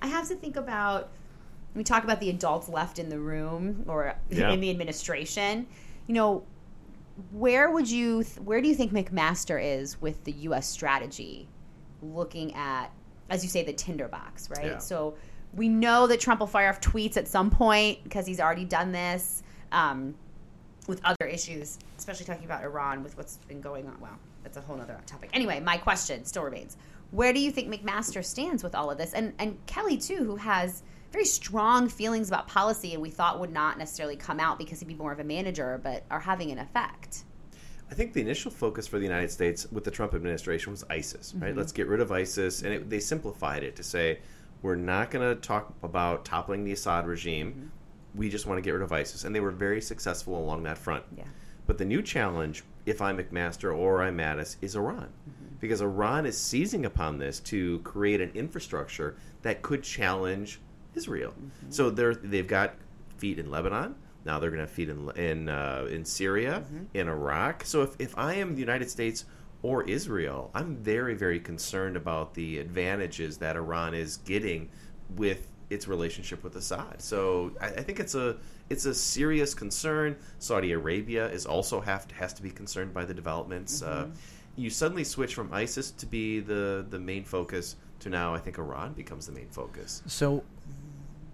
I have to think about. We talk about the adults left in the room or Yeah. in the administration. You know, where would you th- where do you think McMaster is with the US strategy looking at as you say the tinderbox, right? Yeah. So we know that Trump will fire off tweets at some point because he's already done this um, with other issues, especially talking about Iran with what's been going on. Well, that's a whole other topic. Anyway, my question still remains: Where do you think McMaster stands with all of this, and and Kelly too, who has very strong feelings about policy, and we thought would not necessarily come out because he'd be more of a manager, but are having an effect. I think the initial focus for the United States with the Trump administration was ISIS, right? Mhm. Let's get rid of ISIS, and it, they simplified it to say we're not going to talk about toppling the Assad regime. We just want to get rid of ISIS, and they were very successful along that front. Yeah. But the new challenge, if I'm McMaster or I'm Mattis, is Iran. Because Iran is seizing upon this to create an infrastructure that could challenge Israel. So they're, they've got feet in Lebanon. Now they're going to have feet in, in, uh, in Syria, in Iraq. So if, if I am the United States or Israel, I'm very, very concerned about the advantages that Iran is getting with its relationship with Assad. So I, I think it's a it's a serious concern. Saudi Arabia is also have to, has to be concerned by the developments. Uh, you suddenly switch from ISIS to be the the main focus to now I think Iran becomes the main focus. So,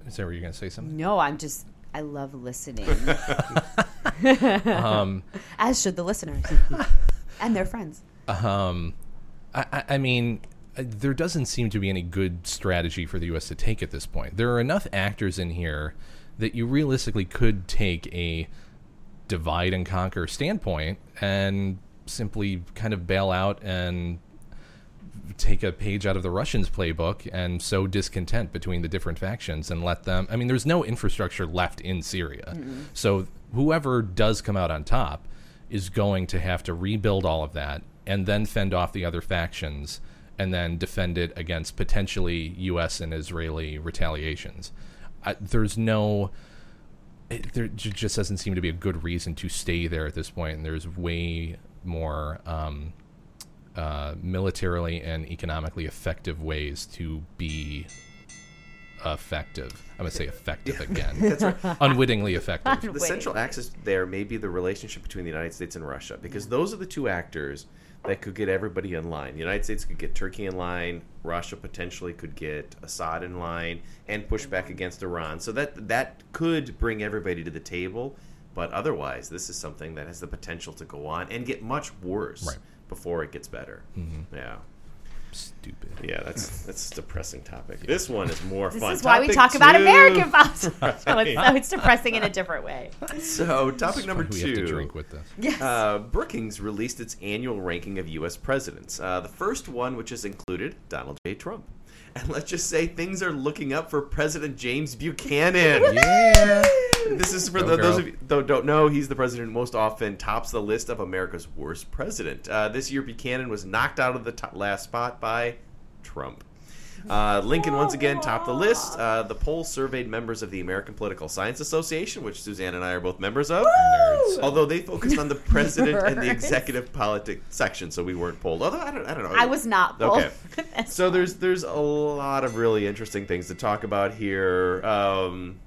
is that where you're going to say something? No, I'm just I love listening. Um, As should the listeners and their friends. Um, I, I- I mean, uh, there doesn't seem to be any good strategy for the U.S. to take at this point. There are enough actors in here that you realistically could take a divide and conquer standpoint and simply kind of bail out and take a page out of the Russians' playbook and sow discontent between the different factions and let them. I mean, there's no infrastructure left in Syria. Mm-mm. So whoever does come out on top is going to have to rebuild all of that and then fend off the other factions and then defend it against potentially U.S. and Israeli retaliations. I, there's no. It, there just doesn't seem to be a good reason to stay there at this point, and there's way more um, uh, militarily and economically effective ways to be effective. I'm gonna say effective again. That's right. Unwittingly effective. The central axis there may be the relationship between the United States and Russia, because those are the two actors that could get everybody in line. The United States could get Turkey in line. Russia potentially could get Assad in line and push back against Iran. So that that could bring everybody to the table. But otherwise, this is something that has the potential to go on and get much worse Right. before it gets better. Mhm. Yeah. Stupid. Yeah, that's that's a depressing topic. This one is more This fun. is why we Topic talk about two. American politics. So it's, Right. so it's depressing in a different way. So, topic number we two. have to drink with this. Yes. Uh, Brookings released its annual ranking of U.S. presidents. Uh, the first one, which has included Donald J. Trump. And let's just say things are looking up for President James Buchanan. yeah. This is for the, those of you who don't know, he's the president who most often tops the list of America's worst president. Uh, this year, Buchanan was knocked out of the top, last spot by Trump. Uh, Lincoln once again topped the list. Uh, the poll surveyed members of the American Political Science Association, which Suzanne and I are both members of. Nerds. Although they focused on the president and the executive politics section, so we weren't polled. Although I don't, I don't know. I was not polled. Okay. so there's there's a lot of really interesting things to talk about here. Um,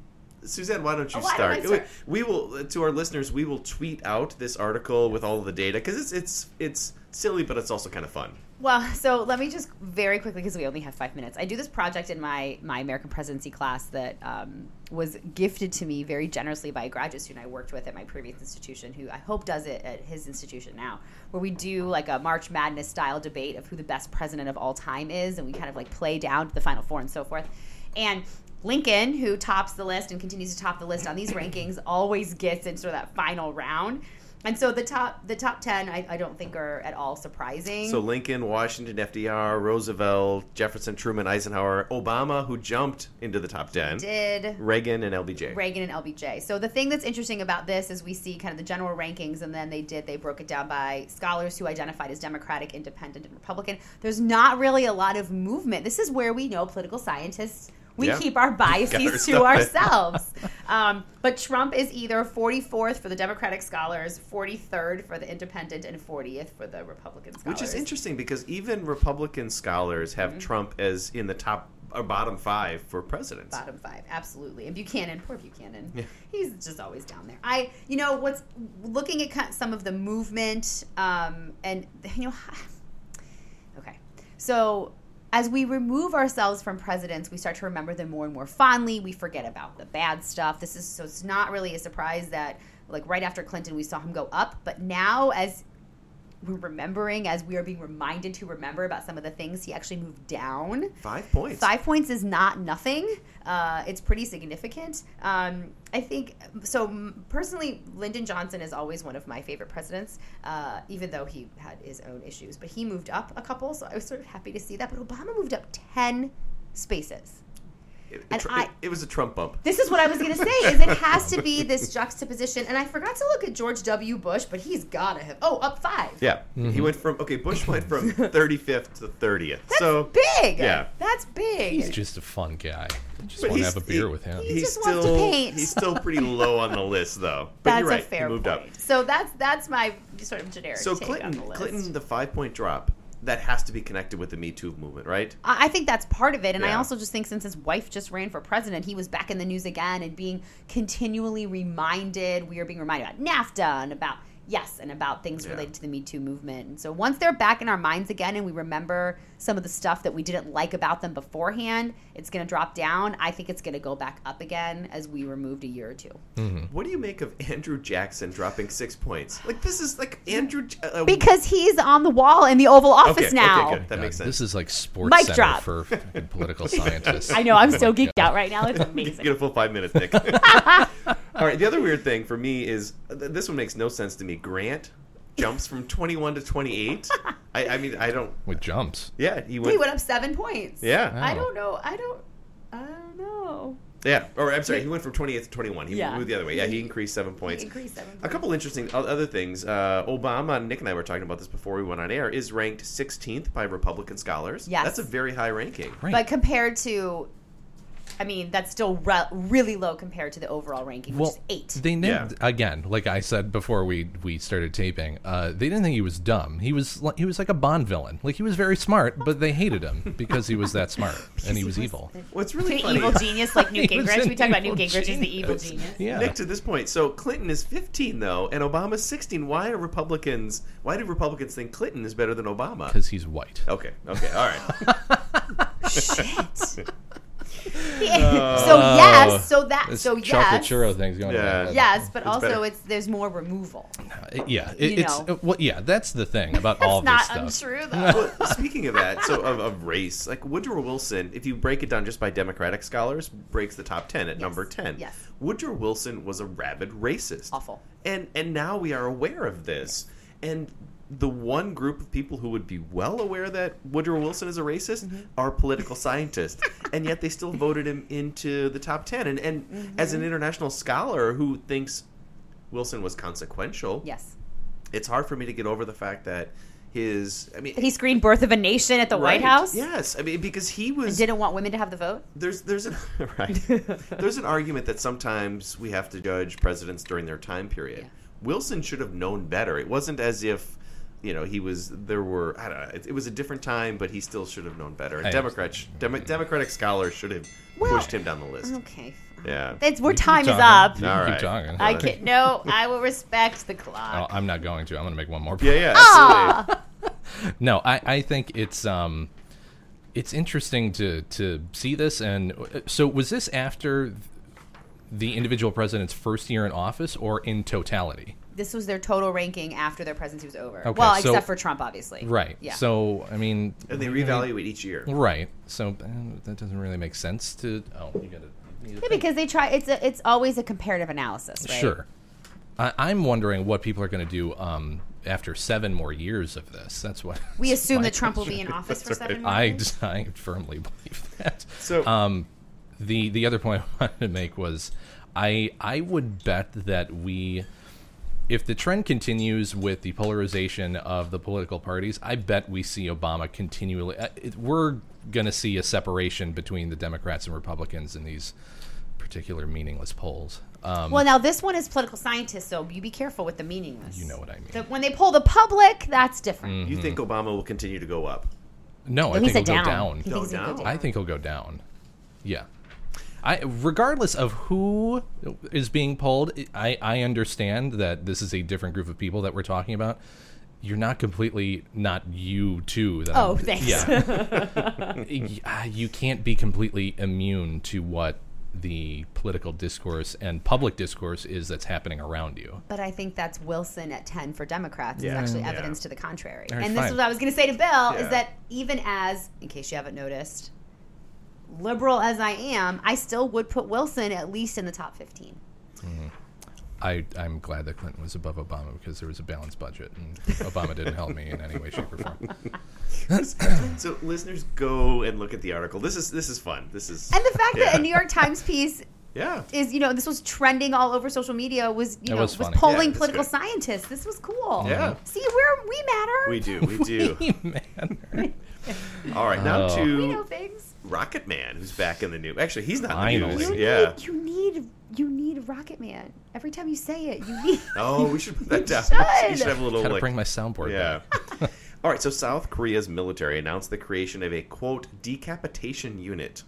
Suzanne, why don't you Oh, why start? don't start? We will to our listeners. We will tweet out this article with all of the data because it's it's it's silly, but it's also kind of fun. Well, so let me just very quickly because we only have five minutes. I do this project in my my American presidency class that um, was gifted to me very generously by a graduate student I worked with at my previous institution, who I hope does it at his institution now, where we do like a March Madness style debate of who the best president of all time is, and we kind of like play down to the final four and so forth. And Lincoln, who tops the list and continues to top the list on these rankings, always gets into that final round. And so the top the top ten I, I don't think are at all surprising. So Lincoln, Washington, FDR, Roosevelt, Jefferson, Truman, Eisenhower, Obama, who jumped into the top ten, did Reagan and LBJ. Reagan and LBJ. So the thing that's interesting about this is we see kind of the general rankings, and then they did they broke it down by scholars who identified as Democratic, Independent, and Republican. There's not really a lot of movement. This is where we know political scientists. We Yeah. keep our biases to ourselves. um, but Trump is either 44th for the Democratic scholars, 43rd for the Independent, and 40th for the Republican scholars. Which is interesting because even Republican scholars Mm-hmm. have Trump as in the top or bottom five for presidents. Bottom five, absolutely. And Buchanan, poor Buchanan, Yeah. he's just always down there. I, you know, what's looking at some of the movement, um, and you know, okay, so as we remove ourselves from presidents, we start to remember them more and more fondly. We forget about the bad stuff. This is so it's not really a surprise that like right after Clinton, we saw him go up, but now as we're remembering, as we are being reminded to remember about some of the things, he actually moved down. Five points. Five points is not nothing. Uh, it's pretty significant. Um, I think so. Personally, Lyndon Johnson is always one of my favorite presidents, uh, even though he had his own issues. But he moved up a couple, so I was sort of happy to see that. But Obama moved up ten spaces. It, And it, I- it, it was a Trump bump. This is what I was going to say: is it has to be this juxtaposition. And I forgot to look at George W. Bush, but he's got to have. Oh, up five. Yeah, Mm-hmm. he went from okay. Bush went from 35th to 30th. That's so big. Yeah. that's big. He's just a fun guy. Just But want to have a beer he- with him. He he's just wants to still paint. he's still pretty low on the list though. But that's you're right. a fair he moved point. up. So that's that's my sort of generic. So take Clinton, on the list. Clinton, the five point drop that has to be connected with the Me Too movement, right? I think that's part of it, and I also just think since his wife just ran for president, he was back in the news again and being continually reminded. We are being reminded about NAFTA and about yes, and about things Yeah. related to the Me Too movement. And so once they're back in our minds again, and we remember some of the stuff that we didn't like about them beforehand, it's going to drop down. I think it's going to go back up again as we removed a year or two. What do you make of Andrew Jackson dropping six points? Like this is like Andrew. Uh, Because he's on the wall in the Oval Office okay, now. Okay, good. That God, makes sense. This is like sports Mic center drop. for political scientists. I know I'm so geeked out right now. It's amazing. Get a full five minutes, Nick. All right. The other weird thing for me is this one makes no sense to me. Grant jumps from 21 to 28. I, I mean, I don't. with jumps. Yeah, he He went. went up seven points. Yeah, I Oh. don't know. I don't. I don't know. yeah. Or I'm sorry, he went from 28 to 21. He Yeah. moved the other way. Yeah, he increased seven He points. increased seven. A couple interesting o- other things. Uh, Obama, Nick and I were talking about this before we went on air, is ranked 16th by Republican scholars. Yes. That's a very high ranking. Right. But compared to, I mean, that's still re- really low compared to the overall ranking, which well, is eight. They named Yeah. again, like I said before we we started taping. Uh, they didn't think he was dumb. He was li- he was like a Bond villain. Like he was very smart, but they hated him because he was that smart and he was evil. What's really An funny. evil genius like Newt He Gingrich. We talk about Newt evil Gingrich as the evil genius. genius. Yeah. Nick, to this point, so Clinton is 15 though, and Obama's 16. Why are Republicans? Why do Republicans think Clinton is better than Obama? Because he's white. Okay, okay, all right. Shit. so yes, so that This so chocolate churro thing's going Yeah. on. yes, but It's also better. it's there's more removal. Uh, yeah. It, it's know. uh, well, yeah. That's the thing about all That's this not stuff. untrue though. well, speaking of that, so of, of race, like Woodrow Wilson, if you break it down just by Democratic scholars, breaks the top 10 at number 10. yes. Woodrow Wilson was a rabid racist. Awful. And and now we are aware of this. And the one group of people who would be well aware that Woodrow Wilson is a racist Mm-hmm. are political scientists. and yet they still voted him into the top 10. And and Mm-hmm. as an international scholar who thinks Wilson was consequential, yes, it's hard for me to get over the fact that his I mean he screened "Birth of a Nation" at the White House. Yes, I mean because he and was didn't want women to have the vote. there's there's an right there's an argument that sometimes we have to judge presidents during their time period. Yeah. Wilson should have known better. It wasn't as if you know he was there were I don't know it, it was a different time, but he still should have known better. And I Democrats Demo, Democratic scholars should have Well- pushed him down the list. Okay, Yeah. It's where You keep time is up. You All can right. keep talking. I can no. I will respect the clock. Oh, I'm not going to. I'm going to make one more. Yeah, yeah, Ah! absolutely. no, I, I think it's um, it's interesting to to see this. And uh, so, was this after the individual president's first year in office, or in totality? This was their total ranking after their presidency was over. Okay, well, so- except for Trump, obviously. Right. Yeah. So, I mean, And they really- reevaluate each year. Right. So uh, that doesn't really make sense to. Oh, you got to. Yeah, because they try. It's a, it's always a comparative analysis, right? Sure. I, I'm wondering what people are going to do um, after seven more years of this. That's what We assume that Trump will be in office for seven right. years. I, I firmly believe that. So- um, the the other point I wanted to make was, I I would bet that we, if the trend continues with the polarization of the political parties, I bet we see Obama continually. uh, we're going to see a separation between the Democrats and Republicans in these particular meaningless polls. Um, Well, now this one is political scientists, so you be careful with the meaningless. You know what I mean. The- when they poll the public, that's different. You think Mm-hmm. Obama will continue to go up? No, I think he'll said go down. down. He thinks he'll go down. I think he'll go down. Yeah. I regardless of who is being polled, I I understand that this is a different group of people that we're talking about. You're not completely not you too. That Oh, I'm- thanks. Yeah. Uh, you can't be completely immune to what the political discourse and public discourse is that's happening around you. But I think that's Wilson at 10 for Democrats. Yeah. Is actually Yeah. evidence to the contrary. All right, and this fine. is what I was going to say to Bill Yeah. is that even as, in case you haven't noticed, liberal as I am, I still would put Wilson at least in the top 15. Mm-hmm. I, I'm glad that Clinton was above Obama because there was a balanced budget and Obama didn't help me in any way, shape, or form. so listeners, go and look at the article. This is this is fun. This is And the fact that a New York Times piece Yeah. is, you know, this was trending all over social media was, you It know, was was, polling Yeah, political good. scientists. This was cool. Yeah. See, we're, we matter. We do. We do. All right, now Oh. to We know things. Rocket Man, who's back in the new. Actually, he's not in Finally. the You. Yeah. need, you need, you need Rocket Man. Every time you say it, you need. Oh, we should put that down. should. You should have a little Gotta like bring my soundboard Yeah. All right, so South Korea's military announced the creation of a quote decapitation unit,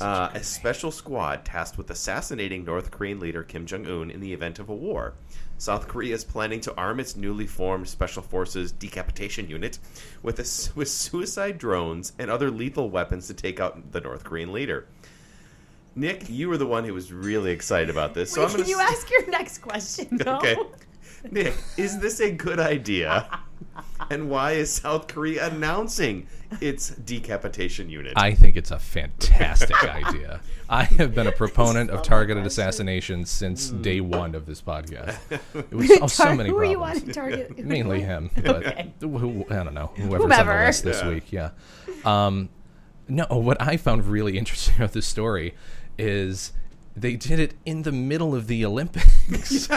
uh, a special squad tasked with assassinating North Korean leader Kim Jong Un in the event of a war. South Korea is planning to arm its newly formed Special Forces decapitation unit with a, with suicide drones and other lethal weapons to take out the North Korean leader. Nick, you were the one who was really excited about this, so Wait, I'm can going you ask your next question? No? Okay. Nick, is this a good idea? And why is South Korea announcing its decapitation unit? I think it's a fantastic idea. I have been a proponent of targeted assassinations since day one of this podcast. It was oh, so Tar- many who are you problems. wanting to target? Mainly him, but Okay. who, I don't know whoever's on Whomever. the list this Yeah. week. Yeah. Um, no, what I found really interesting about this story is they did it in the middle of the Olympics,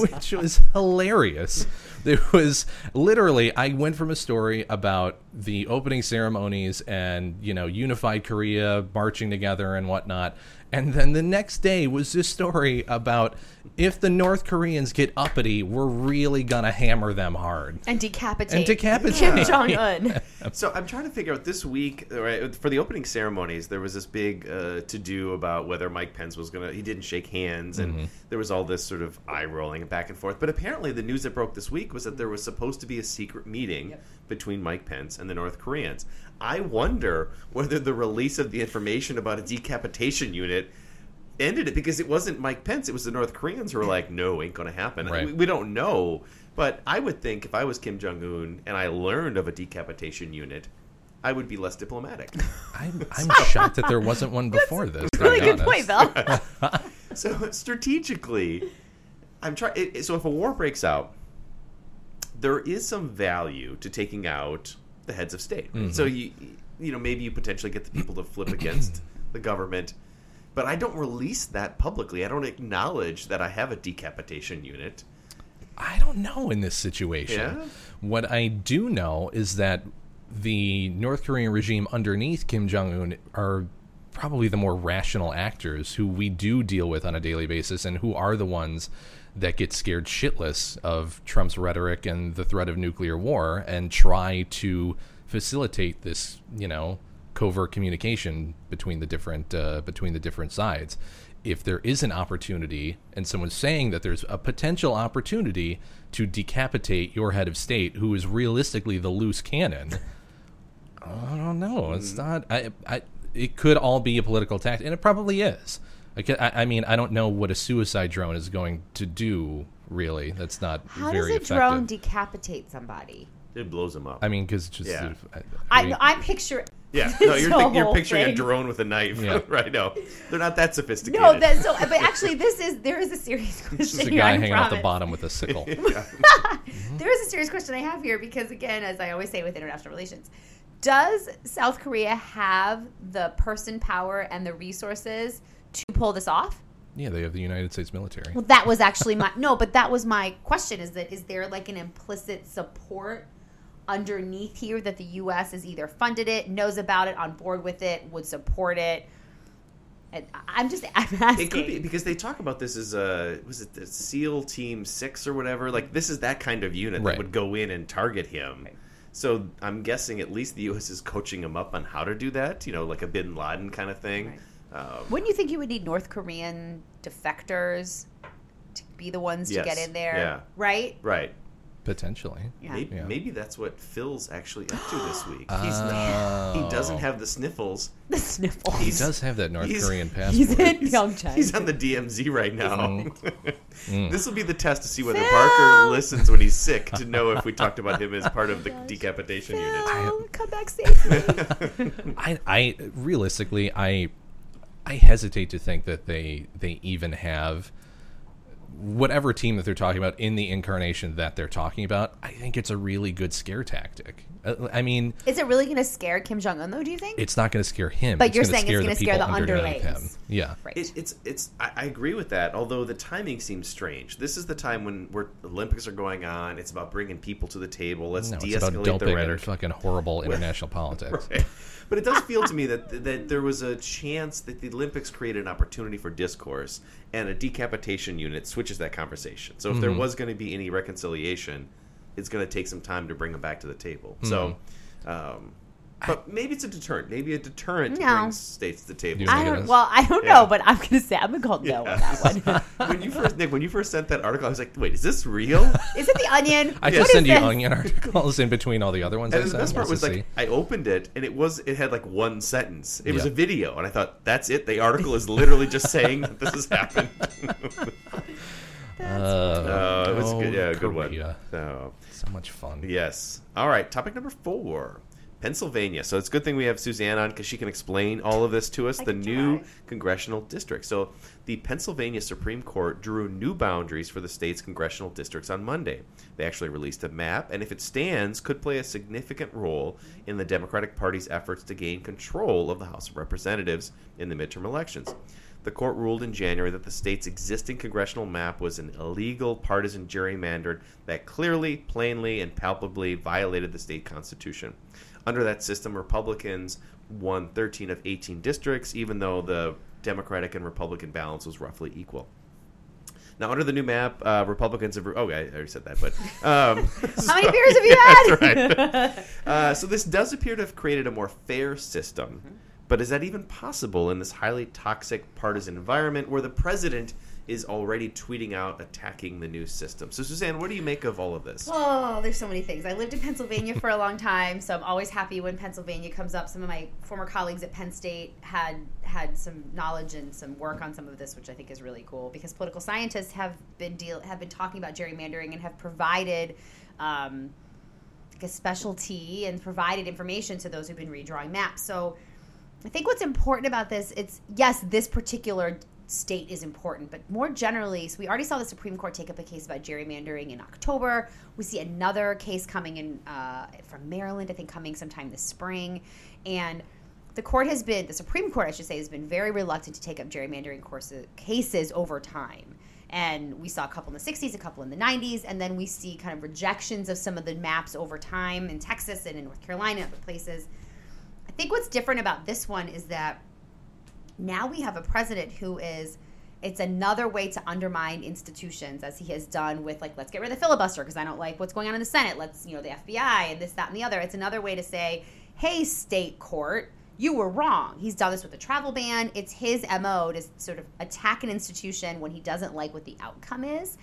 which was hilarious. There was literally, I went from a story about the opening ceremonies and, you know, unified Korea marching together and whatnot. And then the next day was this story about if the North Koreans get uppity, we're really going to hammer them hard. And decapitate. And decapitate. Kim Jong Un. so I'm trying to figure out this week, right, for the opening ceremonies, there was this big uh, to do about whether Mike Pence was going to, he didn't shake hands, and Mhm. there was all this sort of eye rolling back and forth. But apparently, the news that broke this week was that there was supposed to be a secret meeting between Mike Pence and the North Koreans. I wonder whether the release of the information about a decapitation unit ended it because it wasn't Mike Pence, it was the North Koreans who were like, no, ain't going to happen. Right. We, we don't know. But I would think if I was Kim Jong Un and I learned of a decapitation unit, I would be less diplomatic. I'm, I'm shocked that there wasn't one before this. to Really be good point, honest. Bill. so strategically, I'm trying. So if a war breaks out, there is some value to taking out the heads of state. Mhm. So you, you know, maybe you potentially get the people to flip against the government, but I don't release that publicly. I don't acknowledge that I have a decapitation unit. I don't know in this situation. Yeah? What I do know is that the North Korean regime underneath Kim Jong Un are probably the more rational actors who we do deal with on a daily basis and who are the ones that get scared shitless of Trump's rhetoric and the threat of nuclear war and try to facilitate this, you know, covert communication between the different uh, between the different sides. if there is an opportunity and someone's saying that there's a potential opportunity to decapitate your head of state, who is realistically the loose cannon, I don't know. It's not. I. I. It could all be a political tactic, and it probably is. I, ca- I I mean, I don't know what a suicide drone is going to do. Really, that's not How very does a effective. drone decapitate somebody? It blows them up. I mean, because just Yeah. I, I, mean, I'm picturing. Yeah, no, you're, the think, you're whole picturing a drone with a knife, Yeah. right? No, they're not that sophisticated. No, that's so. But actually, this is there is a serious question just a guy I hanging off the bottom with a sickle. There is a serious question I have here because, again, as I always say with international relations, does South Korea have the person power and the resources to pull this off? yeah, they have the United States military. Well, that was actually my no, but that was my question: is that is there like an implicit support underneath here that the U.S. has either funded it, knows about it, on board with it, would support it? And I'm just I'm asking. It could be because they talk about this as a was it the SEAL Team Six or whatever. Like this is that kind of unit Right. that would go in and target him. So I'm guessing at least the U.S. is coaching him up on how to do that. You know, like a Bin Laden kind of thing. Um, Wouldn't you think you would need North Korean defectors to be the ones to get in there? Yeah. Right? right. Potentially. Yeah. Maybe, Yeah. maybe that's what Phil's actually up to this week. Oh. Not, he doesn't have the sniffles. The sniffles. He does have that North he's- Korean He's in Pyeongchang. He's on the DMZ right now. Mm. this will be the test to see whether Phil! Parker listens when he's sick to know if we talked about him as part of the decapitation unit. Phil, come back safely. I, I realistically, I, I hesitate to think that they they even have whatever team that they're talking about in the incarnation that they're talking about. I think it's a really good scare tactic. Uh, I mean, Is it really going to scare Kim Jong Un though? Do you think? it's not going to scare him. But it's you're gonna saying it's scare gonna scare the underneath underlings. him. Yeah. right. It, it's it's I, I agree with that. Although the timing seems strange. This is the time when we're, Olympics are going on. It's about bringing people to the table. Let's No, it's de-escalate about the doping and rhetoric. fucking horrible international politics. Right. But it does feel to me that that there was a chance that the Olympics created an opportunity for discourse, and a decapitation unit switches that conversation. So if there Mm-hmm. was going to be any reconciliation, it's going to take some time to bring them back to the table. So. Mm-hmm. Um, but maybe it's a deterrent. Maybe a deterrent No. brings states to the table. I don't. Well, I don't Yeah. know, but I'm going to say I'm going to call no on that one. when you first Nick, when you first sent that article, I was like, "Wait, is this real?" Is it the Onion? I What just is send you this? onion articles in between all the other ones I And the send. best part just was to like see. I opened it and it was it had like one sentence. It was Yeah. a video, and I thought that's it. The article is literally just saying that this has happened. Uh, Uh, it was oh, good. Yeah, good one. Korea. So, So much fun. yes. All right. Topic number four. Pennsylvania. So it's a good thing we have Suzanne on because she can explain all of this to us. I the new try. congressional district. So the Pennsylvania Supreme Court drew new boundaries for the state's congressional districts on Monday. They actually released a map, and if it stands, could play a significant role in the Democratic Party's efforts to gain control of the House of Representatives in the midterm elections. The court ruled in January that the state's existing congressional map was an illegal partisan gerrymandered that clearly, plainly, and palpably violated the state constitution. Under that system, Republicans won 13 of 18 districts, even though the Democratic and Republican balance was roughly equal. Now, under the new map, uh, Republicans have. Oh, I already said that, but. Um, How many beers have you had? That's right. Uh, so this does appear to have created a more fair system. Mm-hmm. But is that even possible in this highly toxic partisan environment where the president is already tweeting out attacking the new system? So, Suzanne, what do you make of all of this? Oh, there's so many things. I lived in Pennsylvania for a long time, so I'm always happy when Pennsylvania comes up. Some of my former colleagues at Penn State had had some knowledge and some work on some of this, which I think is really cool because political scientists have been deal have been talking about gerrymandering and have provided. Um, like a specialty and provided information to those who've been redrawing maps. So I think what's important about this, it's yes, this particular state is important, but more generally, so we already saw the Supreme Court take up a case about gerrymandering in October. We see another case coming in uh, from Maryland, I think, coming sometime this spring, and the court has been, the Supreme Court, I should say, has been very reluctant to take up gerrymandering courses, cases over time. And we saw a couple in the 60s, a couple in the 90s, and then we see kind of rejections of some of the maps over time in Texas and in North Carolina other places. I think what's different about this one is that now we have a president who is it's another way to undermine institutions as he has done with like let's get rid of the filibuster because i don't like what's going on in the senate let's you know the fbi and this that and the other it's another way to say hey state court you were wrong. He's done this with the travel ban. It's his MO to sort of attack an institution when he doesn't like what the outcome is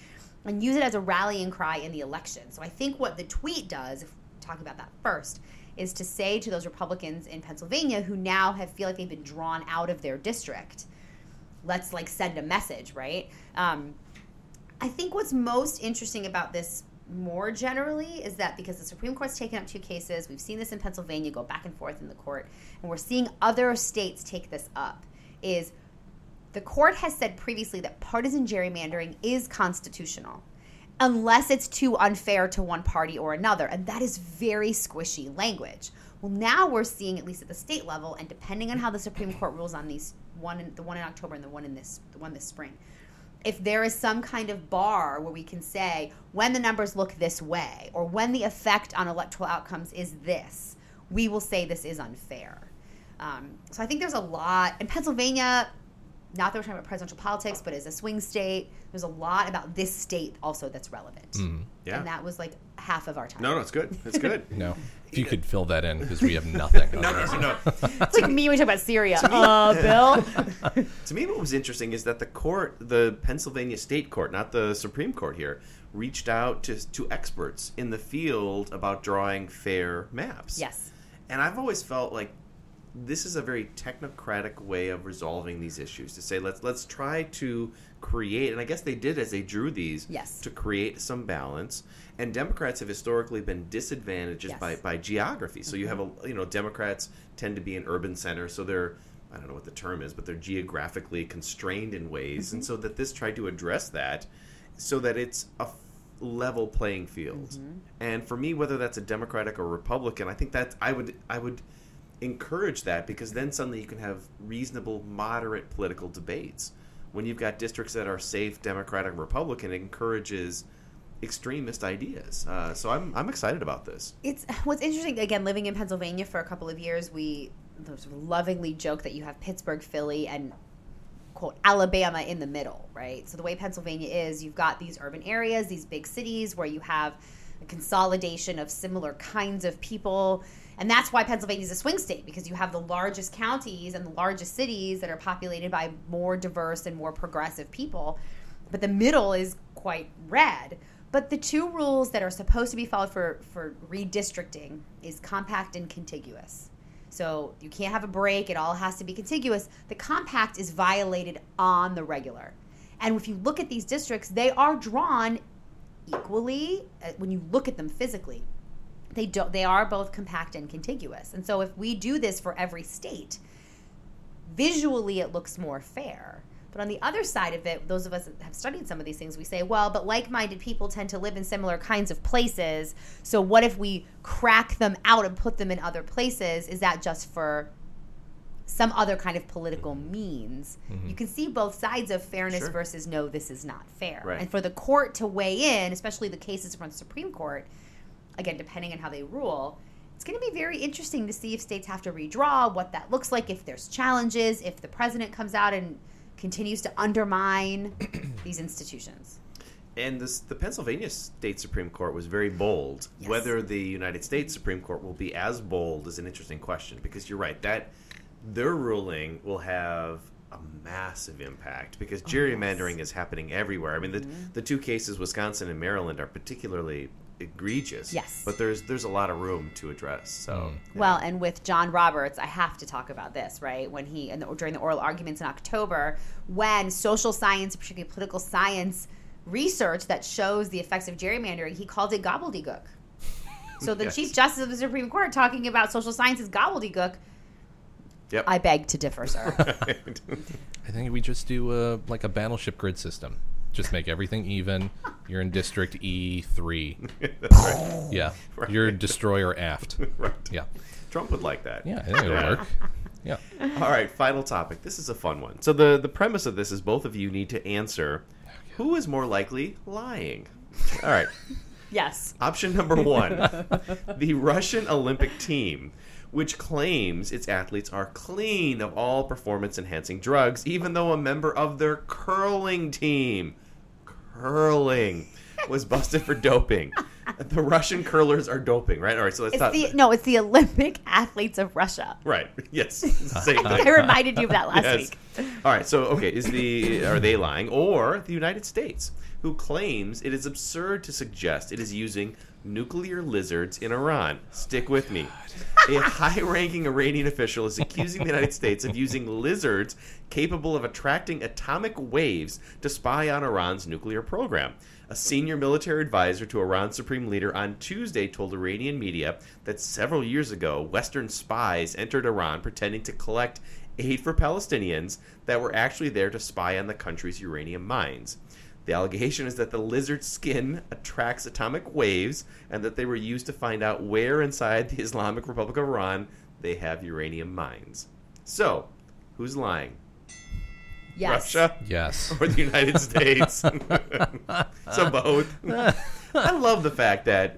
and use it as a rallying cry in the election. So I think what the tweet does, if we're about that first, is to say to those Republicans in Pennsylvania who now have feel like they've been drawn out of their district, let's like send a message, right? Um, I think what's most interesting about this more generally is that because the Supreme Court's taken up two cases, we've seen this in Pennsylvania go back and forth in the court, and we're seeing other states take this up, is the court has said previously that partisan gerrymandering is constitutional unless it's too unfair to one party or another. And that is very squishy language. Well, now we're seeing, at least at the state level, and depending on how the Supreme Court rules on these one, in, the one in October and the one in this, the one this spring, if there is some kind of bar where we can say when the numbers look this way or when the effect on electoral outcomes is this, we will say this is unfair. Um, so I think there's a lot. In Pennsylvania, not that we're talking about presidential politics, but as a swing state, there's a lot about this state also that's relevant. Mm-hmm. Yeah. And that was like half of our time. No, no, it's good. It's good. no. If you could fill that in, because we have nothing. no, no, no, no. It's like me when we talk about Syria. Uh, Bill? to me, what was interesting is that the court, the Pennsylvania State Court, not the Supreme Court here, reached out to, to experts in the field about drawing fair maps. Yes. And I've always felt like this is a very technocratic way of resolving these issues to say let's let's try to create and I guess they did as they drew these yes. to create some balance. And Democrats have historically been disadvantaged Yes. by, by geography. So you mm-hmm. have a you know Democrats tend to be in urban centers so they're I don't know what the term is but they're geographically constrained in ways. And mm-hmm. so that this tried to address that so that it's a level playing field. Mm-hmm. And for me whether that's a Democratic or Republican I think that I would I would encourage that because then suddenly you can have reasonable, moderate political debates. When you've got districts that are safe, Democratic, Republican, it encourages extremist ideas. Uh, so I'm, I'm excited about this. It's what's interesting. Again, living in Pennsylvania for a couple of years, we sort of lovingly joke that you have Pittsburgh, Philly, and quote Alabama in the middle, right? So the way Pennsylvania is, you've got these urban areas, these big cities where you have a consolidation of similar kinds of people. And that's why Pennsylvania is a swing state because you have the largest counties and the largest cities that are populated by more diverse and more progressive people. But the middle is quite red. But the two rules that are supposed to be followed for, for redistricting is compact and contiguous. So you can't have a break, it all has to be contiguous. The compact is violated on the regular. And if you look at these districts, they are drawn equally uh, when you look at them physically. They don't they are both compact and contiguous. And so if we do this for every state, visually it looks more fair. But on the other side of it, those of us that have studied some of these things, we say, well, but like minded people tend to live in similar kinds of places. So what if we crack them out and put them in other places? Is that just for some other kind of political means? Mm-hmm. You can see both sides of fairness Sure. versus no, this is not fair. Right. And for the court to weigh in, especially the cases from the Supreme Court, again, depending on how they rule, it's going to be very interesting to see if states have to redraw, what that looks like, if there's challenges, if the president comes out and continues to undermine these institutions. And this, the Pennsylvania State Supreme Court was very bold. Yes. Whether the United States Supreme Court will be as bold is an interesting question because you're right that their ruling will have a massive impact because Oh, gerrymandering is happening everywhere. I mean, the, Mm-hmm. the two cases, Wisconsin and Maryland, are particularly egregious. Yes. but there's there's a lot of room to address. So mm. yeah. Well, and with John Roberts, I have to talk about this, right? When he, and during the oral arguments in October, when social science, particularly political science, research that shows the effects of gerrymandering, he called it gobbledygook. So the Yes. Chief Justice of the Supreme Court talking about social science is gobbledygook. Yep. I beg to differ, sir. I think we just do a, like a battleship grid system. Just make everything even. You're in District E3. Yeah. You're destroyer aft. right. Yeah. Trump would like that. Yeah, I think it'll work. Yeah. All right, final topic. This is a fun one. So the the premise of this is both of you need to answer who is more likely lying. All right. yes. Option number 1. the Russian Olympic team which claims its athletes are clean of all performance enhancing drugs even though a member of their curling team curling was busted for doping. the Russian curlers are doping, right? All right, so let's It's talk. the no, it's the Olympic athletes of Russia. Right. Yes. Same I reminded you of that last Yes. week. All right. So, okay, is the are they lying or the United States, who claims it is absurd to suggest it is using nuclear lizards in Iran? Stick oh with me. A high-ranking Iranian official is accusing the United States of using lizards capable of attracting atomic waves to spy on Iran's nuclear program. A senior military advisor to Iran's supreme leader on Tuesday told Iranian media that several years ago, Western spies entered Iran pretending to collect aid for Palestinians that were actually there to spy on the country's uranium mines. The allegation is that the lizard skin attracts atomic waves and that they were used to find out where inside the Islamic Republic of Iran they have uranium mines. So, who's lying? Yes. Russia Yes. or the United States? so both. I love the fact that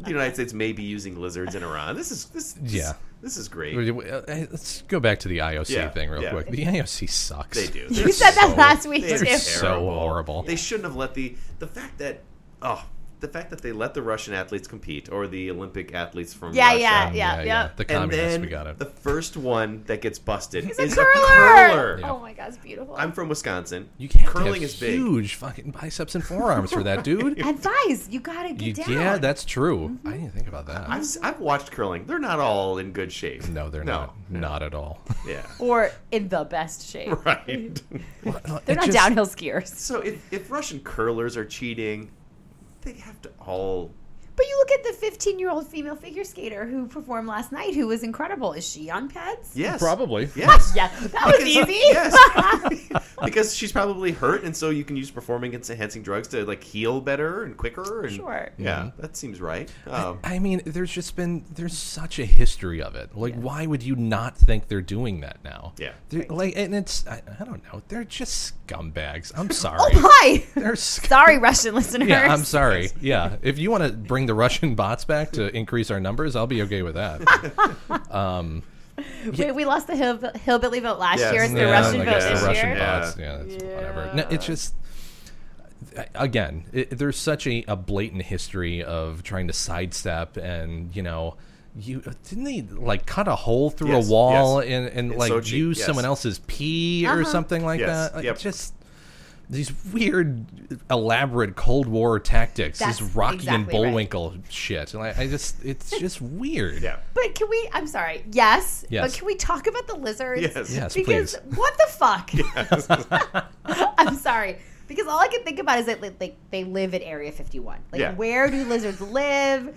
the United States may be using lizards in Iran. This is this, this Yeah. This is great. Uh, Let's go back to the IOC Yeah, thing real yeah. quick. The IOC sucks. They do. You said that last week They're too. So terrible. horrible. They shouldn't have let the the fact that oh the fact that they let the Russian athletes compete or the Olympic athletes from Yeah, Russia. yeah, yeah, yeah. The And communists, then we got it. the first one that gets busted He's is a curler. curler. Oh my god, it's beautiful. I'm from Wisconsin. You can't curling have is big. huge fucking biceps and forearms for that dude. and thighs, you gotta get You- down. yeah, that's true. Mm-hmm. I didn't think about that. I've, s- I've watched curling. They're not all in good shape. no, they're No, not. Not at all. Yeah. or in the best shape. Right. They're not downhill skiers. so if, if Russian curlers are cheating, they have to all. But you look at the 15 year old female figure skater who performed last night, who was incredible. Is she on PEDs? Yes. Probably. Yes. Yeah, that was Because- easy. Yes. because she's probably hurt, and so you can use performance enhancing drugs to like heal better and quicker. And, Sure. Yeah, that seems right. Um, I mean, there's just been there's such a history of it. Like, why would you not think they're doing that now? Yeah. They're, like, and it's I, I don't know. They're just scumbags. I'm sorry. Oh my! They're sc- Sorry, Russian listeners. yeah. I'm sorry. Yeah. If you want to bring the Russian bots back to increase our numbers, I'll be okay with that. um, We, we lost the hill, hillbilly vote last Yes. year. It's the yeah, Russian vote guess this the Russian year. bots. Yeah, that's whatever. No, it's just again, it, there's such a, a blatant history of trying to sidestep and you know. You didn't they like cut a hole through Yes, a wall yes. and, and In like Sochi, use yes. someone else's pee or Uh-huh. something like Yes, that? Like, yep. Just these weird, elaborate Cold War tactics, That's this Rocky and exactly right. Bullwinkle shit. Like, I just, it's just weird. yeah. But can we? I'm sorry. Yes. Yes. But can we talk about the lizards? Yes. Yes, Because please. what the fuck? Yes. I'm sorry. Because all I can think about is that like, like they live at Area 51. Like Yeah. where do lizards live?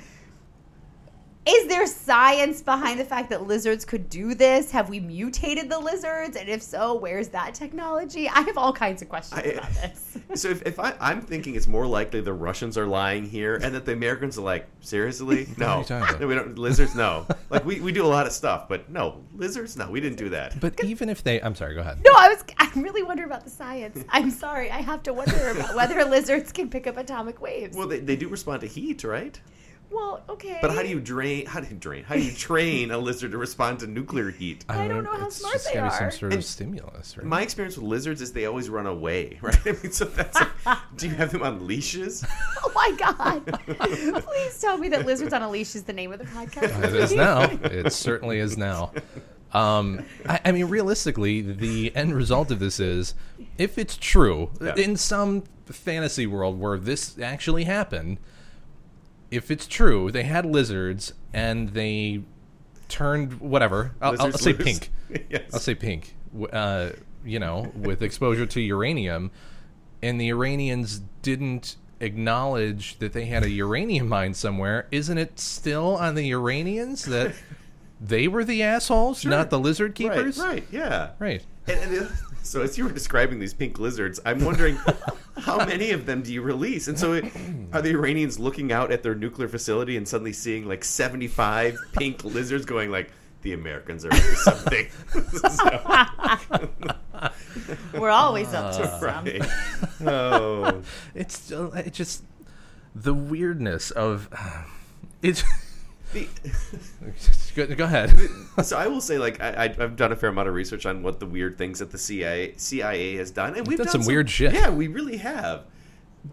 Is there science behind the fact that lizards could do this? Have we mutated the lizards? And if so, where's that technology? I have all kinds of questions I- about this. So if, if I, I'm thinking it's more likely the Russians are lying here, and that the Americans are like, seriously, no, you talking about? No, we don't lizards, no. Like we, we do a lot of stuff, but no lizards, no, we didn't do that. But even if they, I'm sorry, go ahead. No, I was. I really wonder about the science. I'm sorry. I have to wonder about whether lizards can pick up atomic waves. Well, they, they do respond to heat, right? Well, okay. But how do you drain? How do you drain? How do you train a lizard to respond to nuclear heat? I don't know how it's smart just they gotta be are. Some sort And of stimulus, right? My experience with lizards is they always run away, right? I mean, so that's. Like, do you have them on leashes? Oh my god! Please tell me that lizards on a leash is the name of the podcast. it is now. It certainly is now. Um, I, I mean, realistically, the end result of this is, if it's true, Yeah. in some fantasy world where this actually happened, if it's true, they had lizards and they turned whatever. I'll, I'll say pink. yes. I'll say pink. Uh, you know, with exposure to uranium, and the Iranians didn't acknowledge that they had a uranium mine somewhere. Isn't it still on the Iranians that they were the assholes, not the lizard keepers? Right, right, yeah. Right. And, and the- so as you were describing these pink lizards, I'm wondering how many of them do you release? And so it, are the Iranians looking out at their nuclear facility and suddenly seeing like 75 pink lizards going like, the Americans are up to something. We're always up to uh, something. right. Oh. It's it just the weirdness of it's. The- go, go ahead. so I will say, like, I, I've done a fair amount of research on what the weird things that the CIA CIA has done, and we've done done, some weird shit. Yeah, we really have.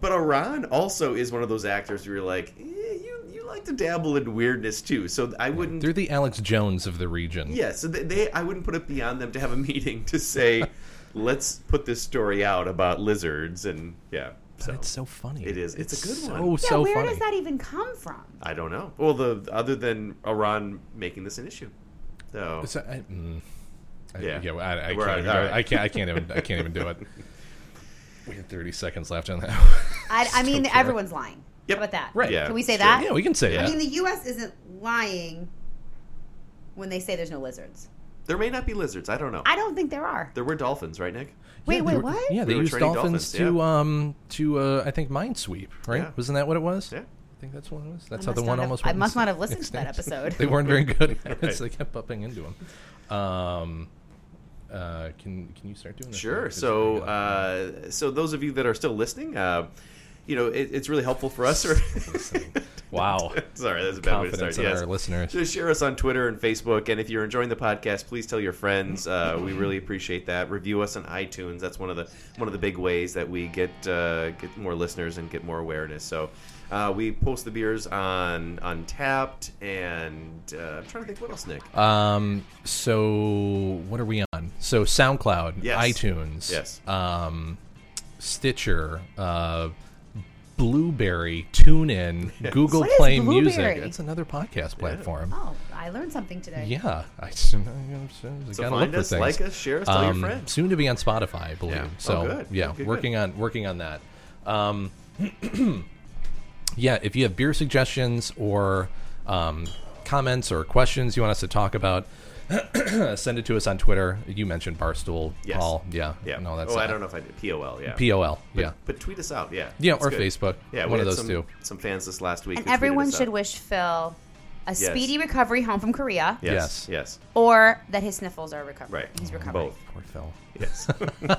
But Iran also is one of those actors where you're like, eh, you you like to dabble in weirdness too. So I wouldn't. They're the Alex Jones of the region. Yeah, so they, they I wouldn't put it beyond them to have a meeting to say, let's put this story out about lizards and yeah. So It's so funny. it is. It's, a good so, one. Yeah, so where funny. does that even come from? I don't know. Well, the other than Iran making this an issue. So So, I, mm, I- Yeah. yeah. I, I, can't on- even right. I can't. I can't even. I can't even do it. We have 30 seconds left on that. I, I mean, care. everyone's lying. Yep. How about that? Right. Yeah, Can we say sure. that? Yeah, we can say Yeah. I that. mean, the U.S. isn't lying when they say there's no lizards. there may not be lizards. I don't know. I don't think there are. There were dolphins, right, Nick? Wait, Yeah, wait, were- what? Yeah, they We were used training dolphins, dolphins, to um to uh I think Minesweep, right? Yeah. Wasn't that what it was? Yeah. I think that's what it was. That's how the one have- almost. I went must not have extinct. listened to that episode. they weren't very good. Right. so they kept bumping into them. Um, uh, can can you start doing this? Sure. Nick? 'Cause So, uh, so those of you that are still listening, uh, you know, it, it's really helpful for us. wow, Sorry, that's a bad way to confidence start. Yes. our listeners. Just share us on Twitter and Facebook, and if you're enjoying the podcast, please tell your friends. Uh, we really appreciate that. Review us on iTunes. That's one of the one of the big ways that we get uh, get more listeners and get more awareness. So. Uh, we post the beers on Untappd, and uh, I'm trying to think what else, Nick. Um, so what are we on? So SoundCloud, Yes. iTunes, Yes. um, Stitcher, uh, Blubrry, TuneIn, Google What is Play Music. It's another podcast platform. Oh, I learned something today. Yeah, I, I, So gotta find look for us, things. like us, share us, tell your Um, friends. Soon to be on Spotify, I believe. Yeah. Oh, So good. yeah, Good, good, working on working on that. Um, yeah, if you have beer suggestions or um, comments or questions you want us to talk about, send it to us on Twitter. You mentioned Barstool, Yes. Paul. Yeah, Yeah. No, that's oh, I uh, don't know if I did POL. Yeah. POL. But, yeah, But tweet us out. Yeah. Yeah, That's or good. Facebook. Yeah, One of had those some, two. Some fans this last week. And who everyone us should out. wish Phil a Yes. speedy recovery home from Korea, Yes. Yes. or that his sniffles are recovering. Right. He's recovering. Both. Poor Phil. Yes. Well,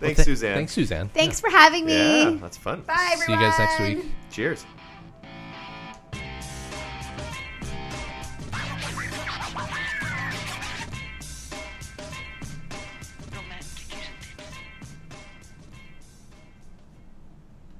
Thanks, th- Suzanne. Thanks, Suzanne. Thanks for having me. Yeah, that's fun. Bye, everyone. See you guys next week. Cheers.